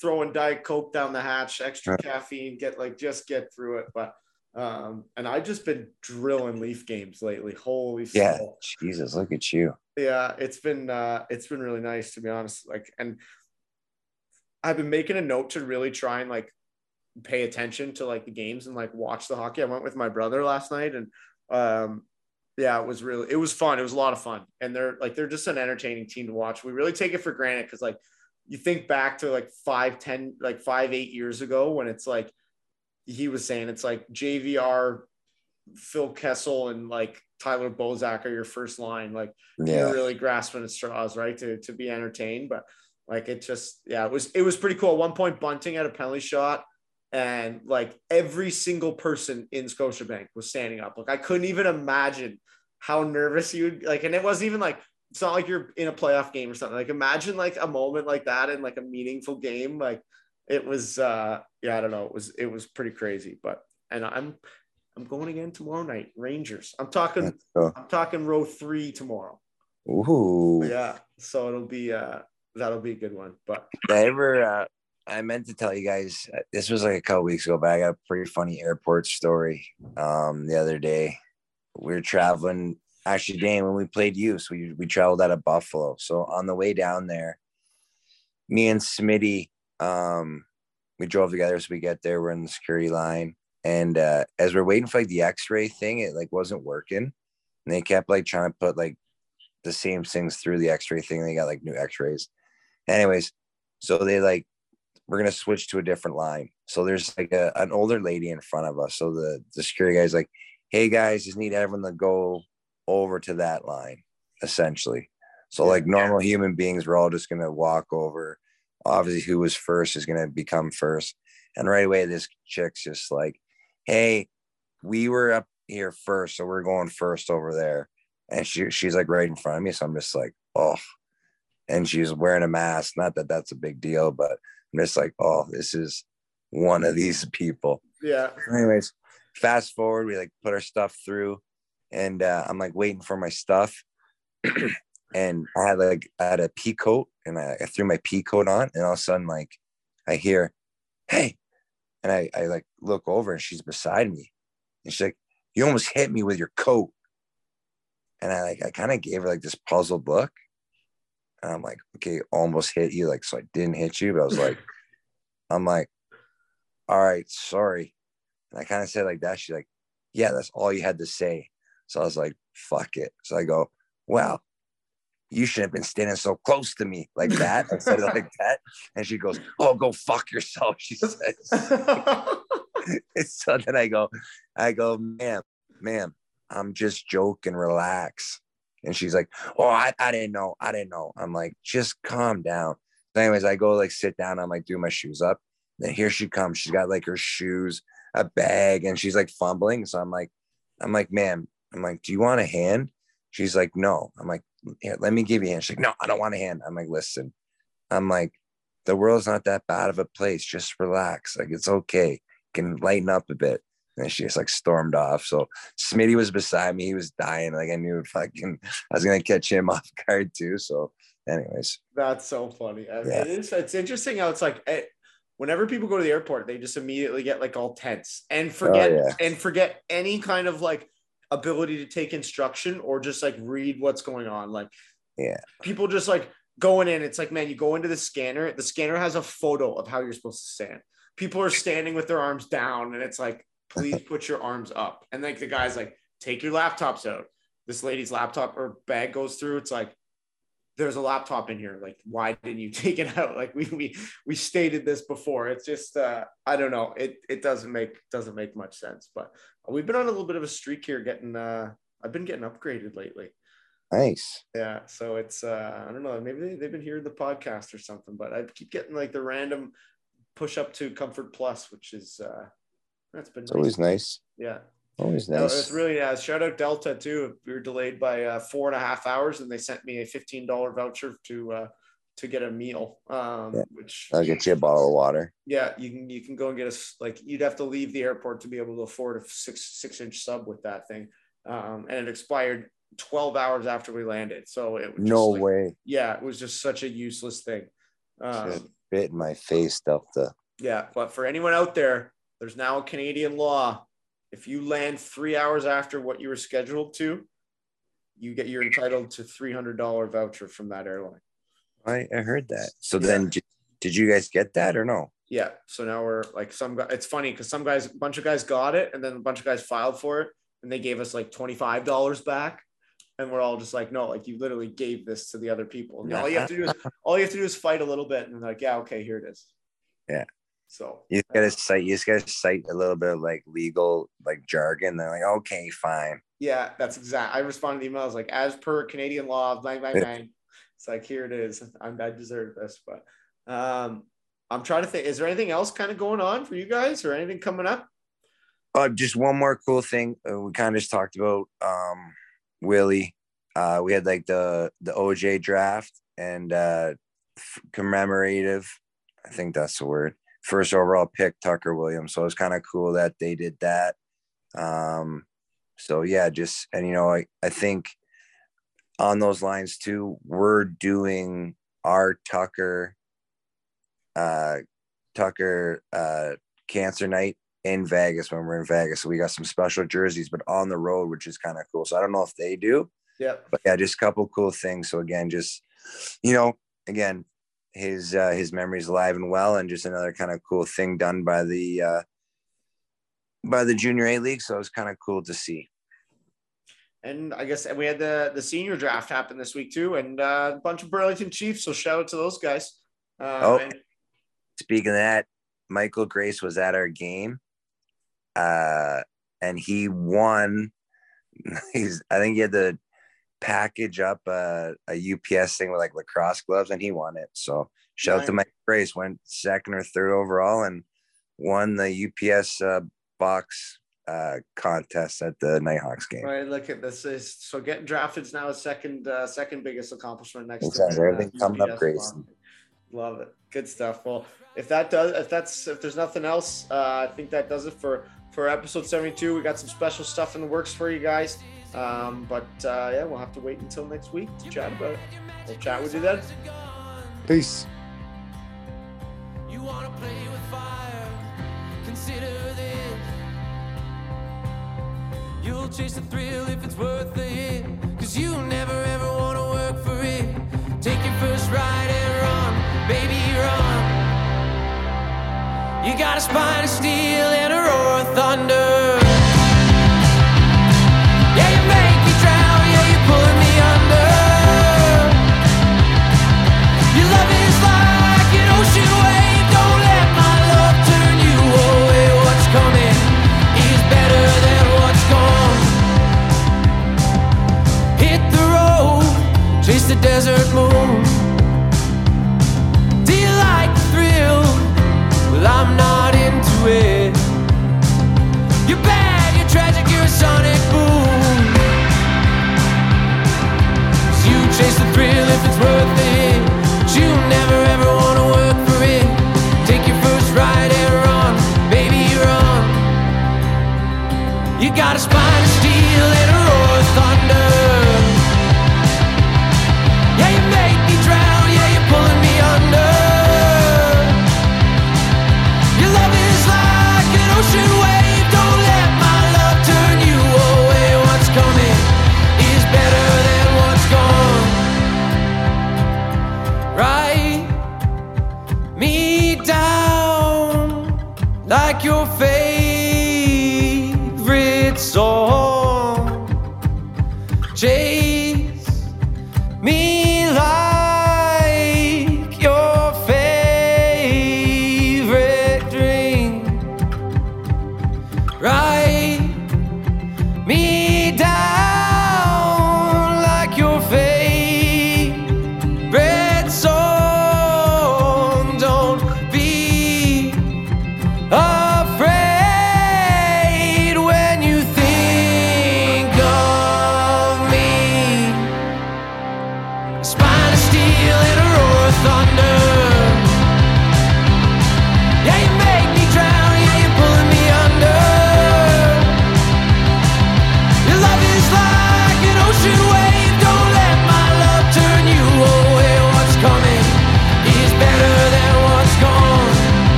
Speaker 2: throwing diet coke down the hatch, extra caffeine, get like just get through it. But um, and I've just been drilling leaf games lately. Holy
Speaker 3: yeah, soul. Jesus, look at you.
Speaker 2: Yeah, it's been uh, it's been really nice to be honest. Like, and I've been making a note to really try and like pay attention to like the games and like watch the hockey. I went with my brother last night and um yeah, it was really it was fun. It was a lot of fun. And they're like they're just an entertaining team to watch. We really take it for granted because like you think back to like five, ten, like five, eight years ago when it's like he was saying it's like JVR, Phil Kessel, and like Tyler Bozak are your first line. Like yeah. you're really grasping at straws, right? To to be entertained. But like it just yeah, it was it was pretty cool. At one point, Bunting at a penalty shot. And like every single person in Scotiabank was standing up. Like I couldn't even imagine how nervous you'd like, and it wasn't even like it's not like you're in a playoff game or something. Like imagine like a moment like that in like a meaningful game. Like it was uh yeah, I don't know. It was it was pretty crazy. But and I'm I'm going again tomorrow night. Rangers. I'm talking cool. I'm talking row three tomorrow.
Speaker 3: Ooh.
Speaker 2: Yeah. So it'll be uh that'll be a good one. But
Speaker 3: I ever uh I meant to tell you guys uh, this was like a couple weeks ago, but I got a pretty funny airport story um the other day. We were traveling actually Dan, when we played youth, we we traveled out of Buffalo. So on the way down there, me and Smitty, um, we drove together. So we get there, we're in the security line, and uh, as we're waiting for like the X-ray thing, it like wasn't working, and they kept like trying to put like the same things through the X-ray thing. They got like new X-rays. Anyways, so they like we're gonna switch to a different line. So there's like a, an older lady in front of us. So the the security guy's like, "Hey guys, just need everyone to go over to that line, essentially. So, like normal human beings, we're all just going to walk over. Obviously, who was first is going to become first. And right away, this chick's just like, hey, we were up here first, so we're going first over there. And she, she's like right in front of me. So I'm just like, oh. And she's wearing a mask. Not that that's a big deal, but I'm just like, oh, this is one of these people.
Speaker 2: Yeah.
Speaker 3: Anyways, fast forward, we like put our stuff through and uh, I'm like waiting for my stuff. and I had like I had a pea coat and I, I, threw my pea coat on, and all of a sudden like I hear, "Hey," and I I like look over and she's beside me, and she's like, "You almost hit me with your coat," and I like I kind of gave her like this puzzled look. And I'm like, okay, almost hit you, like so I didn't hit you, but I was like, I'm like, all right, sorry, and I kind of said like that. She's like, yeah, that's all you had to say. So I was like, fuck it. So I go, well, you shouldn't have been standing so close to me like that. I said it like that. And she goes, oh, go fuck yourself. She says. so then I go, I go, ma'am, ma'am, I'm just joking, relax. And she's like, oh, I, I didn't know. I didn't know. I'm like, just calm down. So anyways, I go like sit down. I'm like, do my shoes up. Then here she comes. She's got like her shoes, a bag, and she's like fumbling. So I'm like, I'm like, ma'am, I'm like, do you want a hand? She's like, no. I'm like, yeah, let me give you a hand. She's like, no, I don't want a hand. I'm like, listen, I'm like, the world's not that bad of a place. Just relax. Like, it's okay. can lighten up a bit. And she just like stormed off. So Smitty was beside me. He was dying. Like I knew fucking I was gonna catch him off guard too. So, anyways.
Speaker 2: That's so funny. Yeah. It is it's interesting how it's like it, whenever people go to the airport, they just immediately get like all tense and oh, forget oh, yeah. and forget any kind of like ability to take instruction or just like read what's going on. Like,
Speaker 3: yeah,
Speaker 2: people just like going in. It's like, man, you go into the scanner. The scanner has a photo of how you're supposed to stand. People are standing with their arms down, and it's like, please put your arms up. And like the guy's like, take your laptops out. This lady's laptop or bag goes through. It's like, there's a laptop in here. Like, why didn't you take it out? Like we we we stated this before. It's just uh I don't know. It it doesn't make doesn't make much sense. But we've been on a little bit of a streak here getting uh I've been getting upgraded lately.
Speaker 3: Nice.
Speaker 2: Yeah. So it's uh I don't know, maybe they, they've been hearing the podcast or something, but I keep getting like the random push up to Comfort Plus, which is uh, that's been
Speaker 3: It's
Speaker 2: nice.
Speaker 3: always nice.
Speaker 2: yeah.
Speaker 3: Always
Speaker 2: No,
Speaker 3: nice.
Speaker 2: it's really uh, shout out Delta too. We were delayed by uh, four and a half hours, and they sent me a fifteen dollar voucher to uh, to get a meal. Um,
Speaker 3: Yeah.
Speaker 2: which
Speaker 3: I'll get you a bottle of water.
Speaker 2: yeah, you can you can go and get us like you'd have to leave the airport to be able to afford a six six inch sub with that thing, um, and it expired twelve hours after we landed. So it was
Speaker 3: No
Speaker 2: like,
Speaker 3: way.
Speaker 2: Yeah, it was just such a useless thing. Um,
Speaker 3: Bit in my face Delta.
Speaker 2: yeah, but for anyone out there, there's now a Canadian law. If you land three hours after what you were scheduled to, you get you're entitled to three hundred dollar voucher from that airline.
Speaker 3: I, I heard that. So
Speaker 2: Yeah.
Speaker 3: then did, you guys get that or no?
Speaker 2: Yeah. So now we're like some guy. It's funny because some guys, a bunch of guys got it, and then a bunch of guys filed for it, and they gave us like twenty five dollars back, and we're all just like, no, like you literally gave this to the other people. And all you have to do is all you have to do is fight a little bit, and they're like, yeah, okay, here it is.
Speaker 3: Yeah.
Speaker 2: So
Speaker 3: You just gotta cite you just gotta cite a little bit of like legal like jargon. They're like, okay, fine.
Speaker 2: yeah, that's exact. I responded to the email. I was like, as per Canadian law, bang, bang,
Speaker 3: Yeah.
Speaker 2: bang. It's like here it is. I'm, I deserve this, but um, I'm trying to think. Is there anything else kind of going on for you guys, or anything coming up?
Speaker 3: Uh, just one more cool thing. Uh, we kind of just talked about um Willie. Uh, we had like the the OJ draft and uh commemorative. I think that's the word. First overall pick Tucker Williams. So it's kind of cool that they did that. Um, so yeah, just and you know, I I think on those lines too, we're doing our Tucker uh Tucker uh cancer night in Vegas when we're in Vegas. So we got some special jerseys, but on the road, which is kind of cool. So I don't know if they do,
Speaker 2: Yeah.
Speaker 3: but yeah, just a couple cool things. So again, just you know, again, his uh his memories alive and well, and just another kind of cool thing done by the uh by the junior A league. So it was kind of cool to see.
Speaker 2: And I guess we had the the senior draft happen this week too, and uh, a bunch of Burlington Chiefs. So shout out to those guys. Uh,
Speaker 3: Oh.
Speaker 2: and-
Speaker 3: Speaking of that, Michael Grace was at our game. Uh and he won. He's I think he had to package up a, a UPS thing with like lacrosse gloves and he won it. So shout out to
Speaker 2: Nice.
Speaker 3: Mike Grace, went second or third overall and won the UPS uh, box uh contest at the Knighthawks game.
Speaker 2: Right, look at this. Is so getting drafted is now a second uh, second biggest accomplishment next
Speaker 3: Exactly.
Speaker 2: to
Speaker 3: Everything coming up
Speaker 2: UPS spot. Love it. Good stuff. Well, if that does, if that's if there's nothing else, uh, I think that does it for for episode 72. We got some special stuff in the works for you guys. Um, but uh, yeah, we'll have to wait until next week to chat about it. We'll chat with you then.
Speaker 5: Peace.
Speaker 6: You wanna play with fire? Consider this. You'll chase the thrill if it's worth the hit. Cause you never ever wanna work for it. Take your first ride and run, baby, run. You got a spine of steel and a roar of thunder.